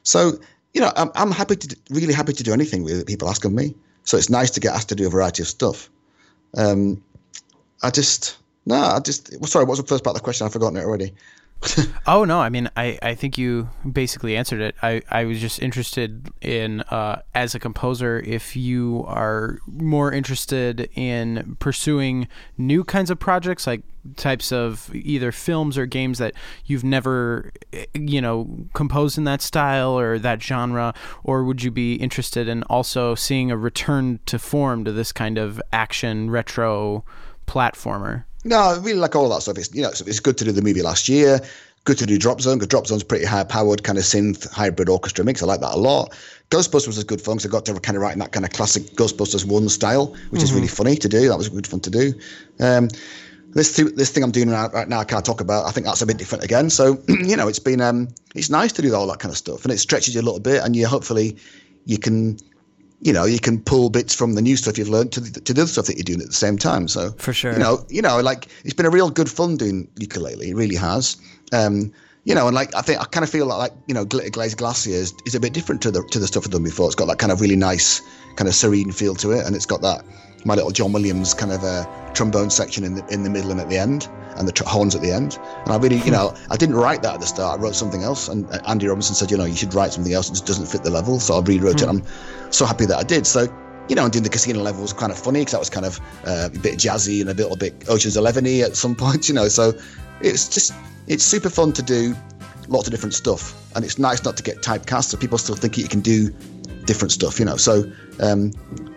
So you know, I'm I'm happy to really happy to do anything that people ask of me. So it's nice to get asked to do a variety of stuff. Um, I just no, I just sorry. What was the first part of the question? I've forgotten it already. Oh no, I mean I, I think you basically answered it. I, I was just interested in uh, as a composer if you are more interested in pursuing new kinds of projects like types of either films or games that you've never eh, you know composed in that style or that genre or would you be interested in also seeing a return to form to this kind of action retro platformer? No, I really like all that stuff. It's you know, it's, it's good to do the movie last year. Good to do Drop Zone because Drop Zone's pretty high powered kind of synth hybrid orchestra mix. I like that a lot. Ghostbusters was a good fun because I got to kind of write in that kind of classic Ghostbusters one style, which is really funny to do. That was good fun to do. Um, this th- this thing I'm doing right, right now, I can't talk about. I think that's a bit different again. So you know, it's been um, it's nice to do all that kind of stuff, and it stretches you a little bit, and you hopefully you can you know, you can pull bits from the new stuff you've learned to the, to the other stuff that you're doing at the same time. So For sure. you know, you know, like it's been a real good fun doing Yooka-Laylee. It really has. Um, you know, and like I think I kind of feel like, like you know, Glitterglaze Glacier is, is a bit different to the to the stuff I've done before. It's got that kind of really nice, kind of serene feel to it, and it's got that my little John Williams kind of a trombone section in the in the middle and at the end, and the tr- horns at the end. And I really, you know, I didn't write that at the start. I wrote something else, and uh, Andy Robinson said, you know, you should write something else. It just doesn't fit the level, so I rewrote it. I'm so happy that I did. So. You know, and doing the casino level was kind of funny because that was kind of uh, a bit jazzy and a little bit Ocean's Eleven-y at some point. You know, so it's just it's super fun to do lots of different stuff, and it's nice not to get typecast. So people still think you can do different stuff, you know. So um,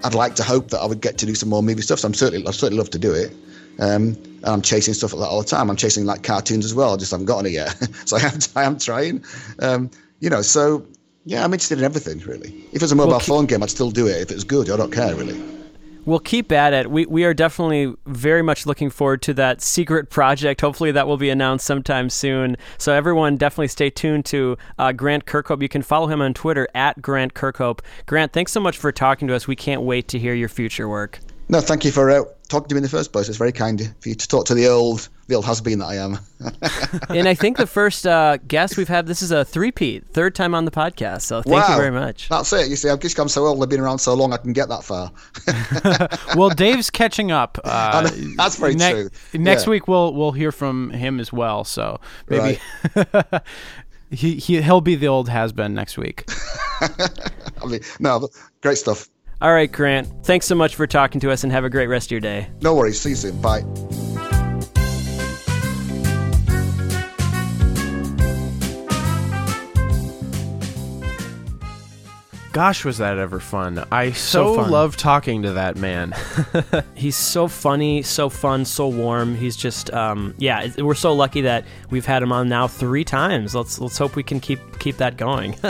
I'd like to hope that I would get to do some more movie stuff. So I'm certainly, I certainly love to do it. Um, and I'm chasing stuff like that all the time. I'm chasing like cartoons as well. I just haven't gotten it yet. so I am, I am trying. Um, you know, so yeah, I'm interested in everything really. If it's a mobile Well, keep- phone game, I'd still do it. If it's good, I don't care really. We'll keep at it. We we are definitely very much looking forward to that secret project. Hopefully, that will be announced sometime soon. So everyone, definitely stay tuned to uh, Grant Kirkhope. You can follow him on Twitter at Grant Kirkhope. Grant, thanks so much for talking to us. We can't wait to hear your future work. No, thank you for talking to me in the first place. It's very kind for you to talk to the old, the old has-been that I am. and I think the first uh, guest we've had, this is a three-peat, third time on the podcast. So thank you very much. That's it. You see, I've just come so old. I've been around so long. I can get that far. well, Dave's catching up. Uh, That's very true. Next Yeah. week we'll we'll hear from him as well. So maybe he, he he'll be the old has been next week. I mean, no, but great stuff. All right, Grant. Thanks so much for talking to us, and have a great rest of your day. No worries. See you soon. Bye. Gosh, was that ever fun? I so, fun. love talking to that man. He's so funny, so fun, so warm. He's just, um, yeah. We're so lucky that we've had him on now three times. Let's let's hope we can keep keep that going.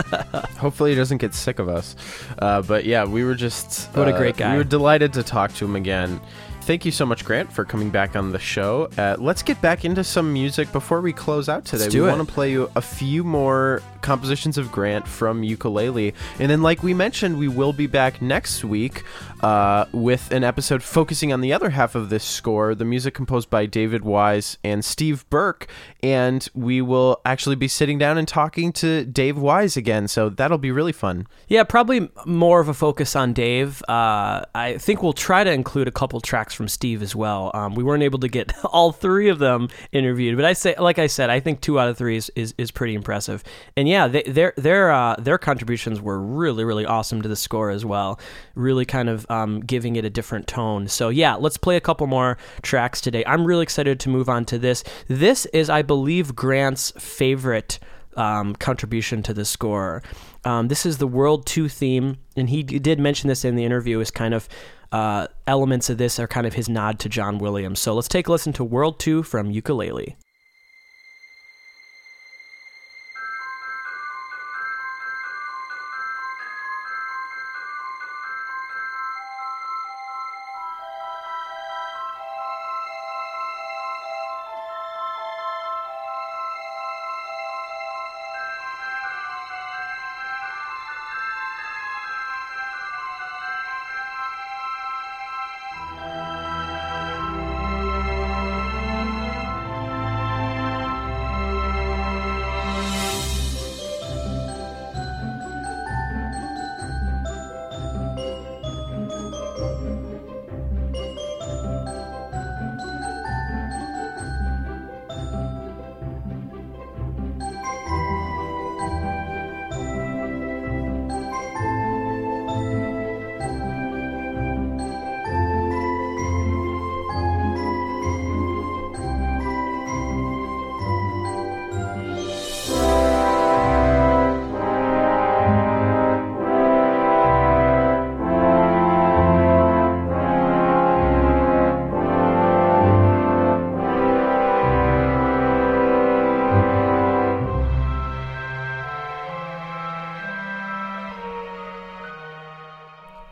Hopefully, he doesn't get sick of us. Uh, but yeah, we were just What a uh, great guy. We were delighted to talk to him again. Thank you so much, Grant, for coming back on the show. Uh, let's get back into some music before we close out today. We want to play you a few more compositions of Grant from Yooka-Laylee, and then, like we mentioned, we will be back next week uh, with an episode focusing on the other half of this score, the music composed by David Wise and Steve Burke, and we will actually be sitting down and talking to Dave Wise again. So that'll be really fun. yeah, probably more of a focus on Dave. Uh, I think we'll try to include a couple tracks from Steve as well. Um, we weren't able to get all three of them interviewed, but I say, like I said, I think two out of three is, is, is pretty impressive. And yeah, they, their their uh, their contributions were really really awesome to the score as well. Really kind of um, giving it a different tone. So yeah, let's play a couple more tracks today. I'm really excited to move on to this. This is, I believe, Grant's favorite um, contribution to the score. Um, this is the World 2 theme, and he did mention this in the interview as kind of uh, elements of this are kind of his nod to John Williams. So let's take a listen to World 2 from Yooka-Laylee.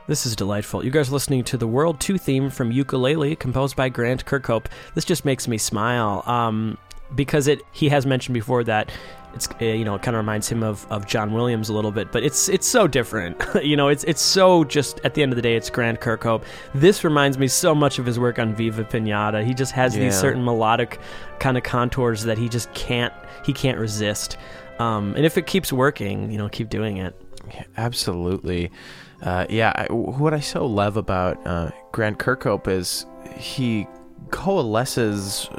This is delightful. You guys are listening to the World 2 theme from Yooka-Laylee, composed by Grant Kirkhope. This just makes me smile um, because it. he has mentioned before that it's uh, you know it kind of reminds him of, of John Williams a little bit, but it's it's so different. you know, it's it's so just at the end of the day, it's Grant Kirkhope. This reminds me so much of his work on Viva Pinata. He just has these certain melodic kind of contours that he just can't he can't resist. Um, and if it keeps working, you know, keep doing it. Absolutely. Uh, yeah, I, what I so love about uh, Grant Kirkhope is he coalesces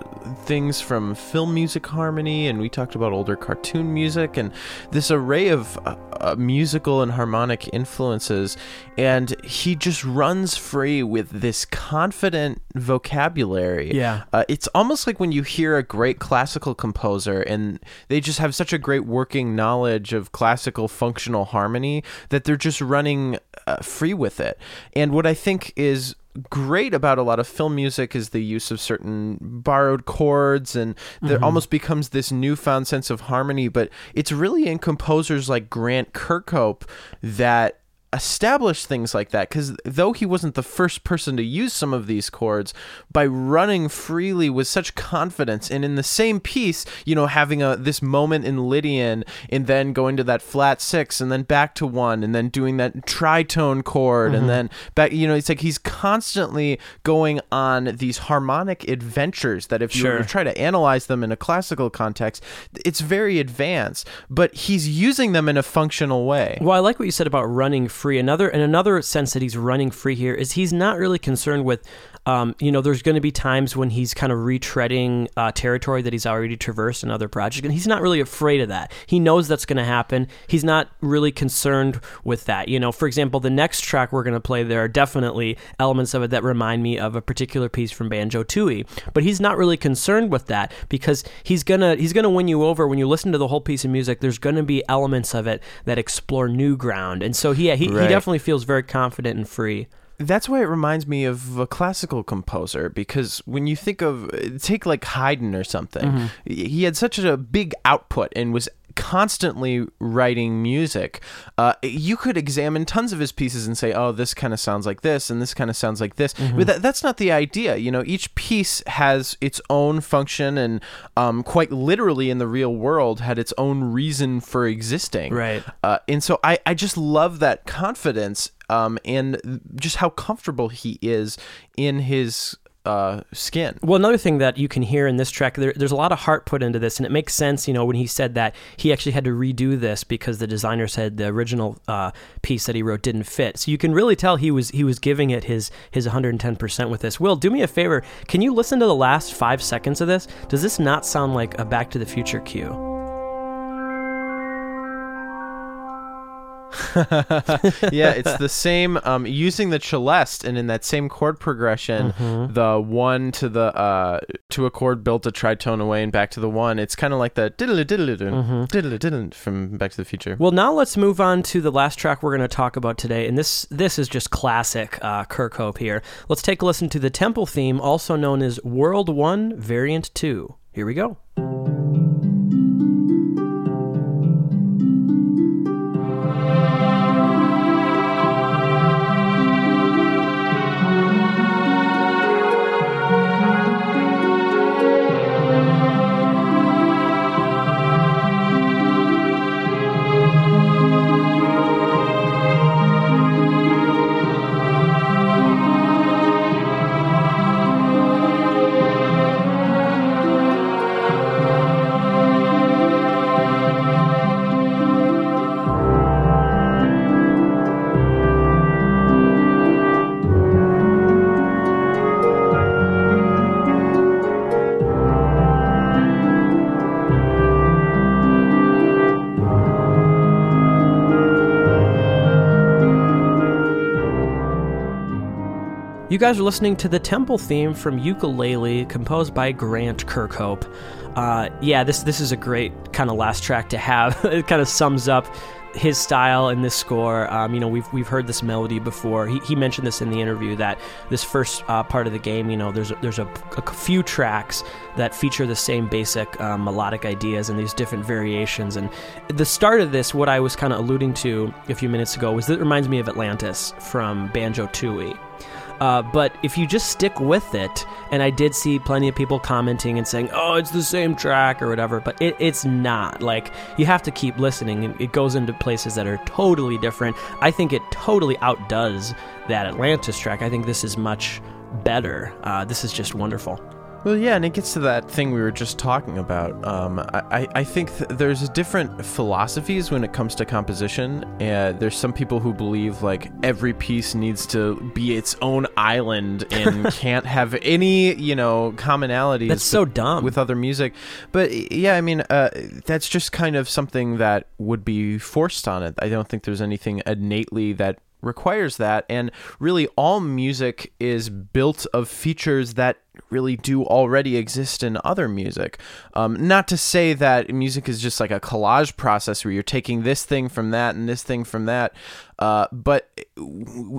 things from film music harmony, and we talked about older cartoon music, and this array of uh, uh, musical and harmonic influences. And he just runs free with this confident vocabulary. Yeah. Uh, it's almost like when you hear a great classical composer and they just have such a great working knowledge of classical functional harmony that they're just running uh, free with it. And what I think is great about a lot of film music is the use of certain borrowed chords and there Mm-hmm. almost becomes this newfound sense of harmony but it's really in composers like Grant Kirkhope that establish things like that because though he wasn't the first person to use some of these chords by running freely with such confidence and in the same piece you know having a this moment in lydian and then going to that flat six and then back to one and then doing that tritone chord Mm-hmm. and then back you know it's like he's constantly going on these harmonic adventures that if you were Sure. to try to analyze them in a classical context it's very advanced but he's using them in a functional way Well, I like what you said about running free. Another, and another sense that he's running free here is he's not really concerned with, um, you know, there's going to be times when he's kind of retreading uh, territory that he's already traversed in other projects, and he's not really afraid of that. He knows that's going to happen. He's not really concerned with that. You know, for example, the next track we're going to play, there are definitely elements of it that remind me of a particular piece from Banjo-Tooie, but he's not really concerned with that because he's gonna he's gonna win you over when you listen to the whole piece of music. There's going to be elements of it that explore new ground, and so yeah, he, he definitely feels very confident and free. That's why it reminds me of a classical composer because when you think of take like Haydn or something, he had such a big output and was constantly writing music. Uh, you could examine tons of his pieces and say, "Oh, this kind of sounds like this, and this kind of sounds like this." But that, that's not the idea. You know, each piece has its own function, and um, quite literally in the real world, had its own reason for existing. Right. Uh, and so I, I just love that confidence um, and just how comfortable he is in his uh, skin. Well, another thing that you can hear in this track, there, there's a lot of heart put into this, and it makes sense, you know, when he said that he actually had to redo this because the designer said the original uh, piece that he wrote didn't fit. So you can really tell he was he was giving it his his 110% with this. Will, do me a favor, can you listen to the last five seconds of this? Does this not sound like a Back to the Future cue? yeah, it's the same um, using the celeste, and in that same chord progression, the one to the uh, to a chord built a tritone away and back to the one. It's kind of like the diddle diddle diddle diddle from Back to the Future. Well, now let's move on to the last track we're going to talk about today, and this this is just classic uh, Kirkhope here. Let's take a listen to the Temple theme, also known as World One Variant Two. Here we go. Guys are listening to the Temple theme from Yooka-Laylee, composed by Grant Kirkhope. Uh, yeah, this this is a great kind of last track to have. it kind of sums up his style in this score. Um, you know, we've we've heard this melody before. He, he mentioned this in the interview that this first uh, part of the game, you know, there's a, there's a, a few tracks that feature the same basic um, melodic ideas and these different variations. And the start of this, what I was kind of alluding to a few minutes ago, was that it reminds me of Atlantis from Banjo-Tooie. Uh, but if you just stick with it, and I did see plenty of people commenting and saying, "Oh, it's the same track" or whatever, but it, it's not. Like you have to keep listening, and it goes into places that are totally different. I think it totally outdoes that Atlantis track. I think this is much better. Uh, this is just wonderful. Well, yeah, and it gets to that thing we were just talking about. Um, I, I think th- there's different philosophies when it comes to composition. Uh, there's some people who believe like every piece needs to be its own island and can't have any, you know, commonalities. That's so dumb. with other music. But yeah, I mean, uh, that's just kind of something that would be forced on it. I don't think there's anything innately that requires that. And really, all music is built of features that really do already exist in other music. Um, not to say that music is just like a collage process where you're taking this thing from that and this thing from that, uh, but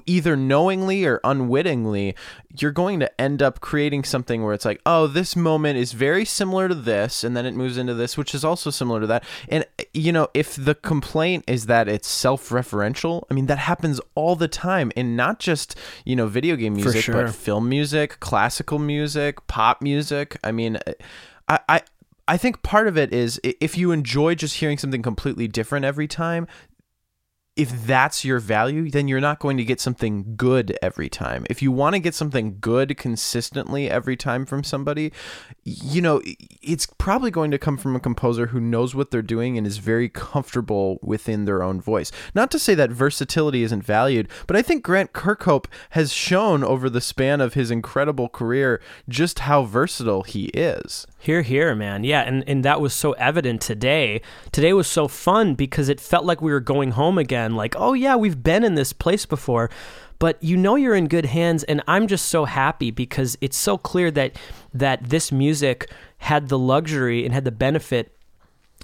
either knowingly or unwittingly, you're going to end up creating something where it's like, oh, this moment is very similar to this, and then it moves into this, which is also similar to that. And, you know, if the complaint is that it's self referential, I mean, that happens all the time, in not just, you know, video game music, sure. but film music, classical music, pop music. I mean, I, I I think part of it is if you enjoy just hearing something completely different every time, if that's your value, then you're not going to get something good every time. If you want to get something good consistently every time from somebody, you know, it's probably going to come from a composer who knows what they're doing and is very comfortable within their own voice. Not to say that versatility isn't valued, but I think Grant Kirkhope has shown over the span of his incredible career just how versatile he is. Here, here, man. Yeah, and, and that was so evident today. Today was so fun because it felt like we were going home again. Like, oh, yeah, we've been in this place before. But you know you're in good hands, and I'm just so happy because it's so clear that that this music had the luxury and had the benefit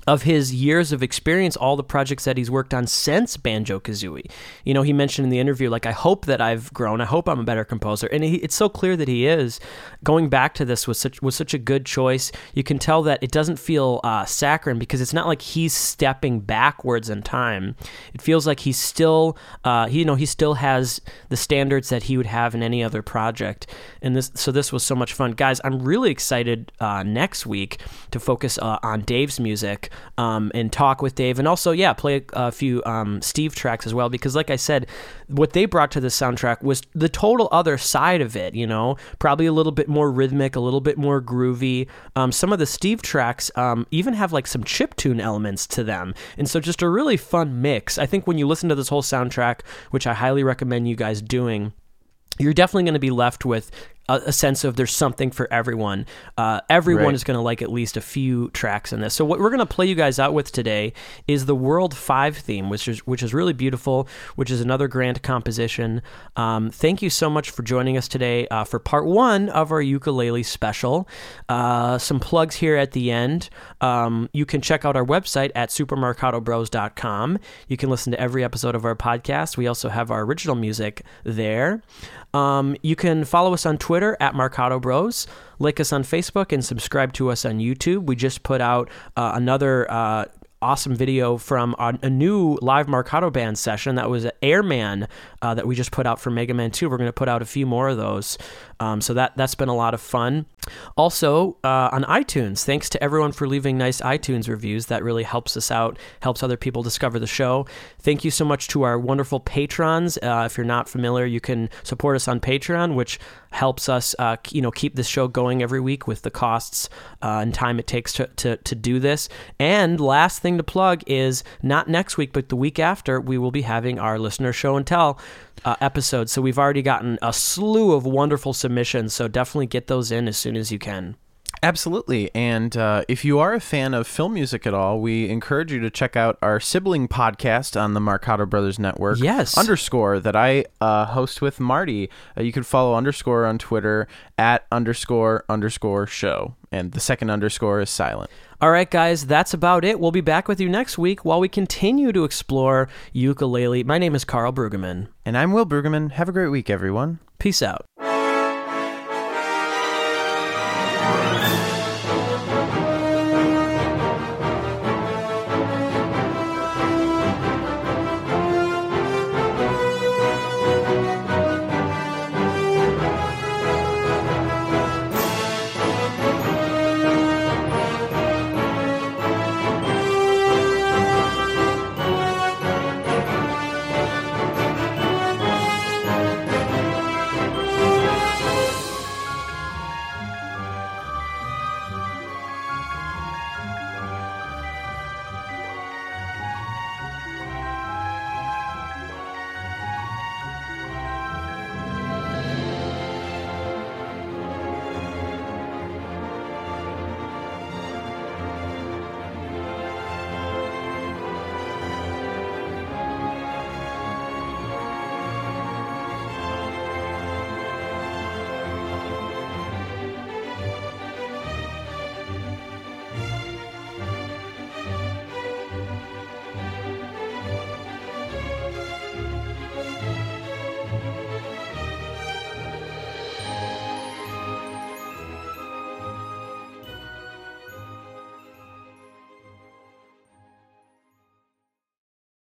of his years of experience, all the projects that he's worked on since Banjo-Kazooie. You know, he mentioned in the interview, like, I hope that I've grown. I hope I'm a better composer. And he, it's so clear that he is. Going back to this was such, was such a good choice. You can tell that it doesn't feel uh, saccharine because it's not like he's stepping backwards in time. It feels like he's still, uh, he, you know, he still has the standards that he would have in any other project. And this, so this was so much fun. Guys, I'm really excited uh, next week to focus uh, on Dave's music um, and talk with Dave, and also yeah, play a, few um, Steve tracks as well. Because like I said, what they brought to the soundtrack was the total other side of it. You know, probably a little bit more rhythmic, a little bit more groovy. Um, some of the Steve tracks um, even have like some chip tune elements to them, and so just a really fun mix. I think when you listen to this whole soundtrack, which I highly recommend you guys doing you're definitely going to be left with a, a, sense of there's something for everyone. Uh, everyone Right. is going to like at least a few tracks in this. So what we're going to play you guys out with today is the World Five theme, which is which is really beautiful, which is another grand composition. Um, thank you so much for joining us today uh, for part one of our Yooka-Laylee special. Uh, some plugs here at the end. Um, you can check out our website at supermarcatobros.com. You can listen to every episode of our podcast. We also have our original music there. Um, you can follow us on Twitter at Marcato Bros, like us on Facebook, and subscribe to us on YouTube. We just put out uh, another uh, awesome video from a, new live Marcato band session that was Airman uh, that we just put out for Mega Man 2. We're going to put out a few more of those. Um, so that, that's been a lot of fun. Also, uh, on iTunes, thanks to everyone for leaving nice iTunes reviews. That really helps us out, helps other people discover the show. Thank you so much to our wonderful patrons. Uh, if you're not familiar, you can support us on Patreon, which helps us, uh, you know, keep this show going every week with the costs uh, and time it takes to, to, to do this. And last thing to plug is not next week, but the week after, we will be having our listener show and tell uh, episode. So we've already gotten a slew of wonderful submissions. So definitely get those in as soon as you can. Absolutely. And uh, if you are a fan of film music at all, we encourage you to check out our sibling podcast on the Marcato Brothers Network. Yes. Underscore that I uh, host with Marty. Uh, you can follow underscore on Twitter at underscore underscore show. And the second underscore is silent. All right, guys, that's about it. We'll be back with you next week while we continue to explore Yooka-Laylee. My name is Karl Brueggemann. And I'm Will Brueggemann. Have a great week, everyone. Peace out.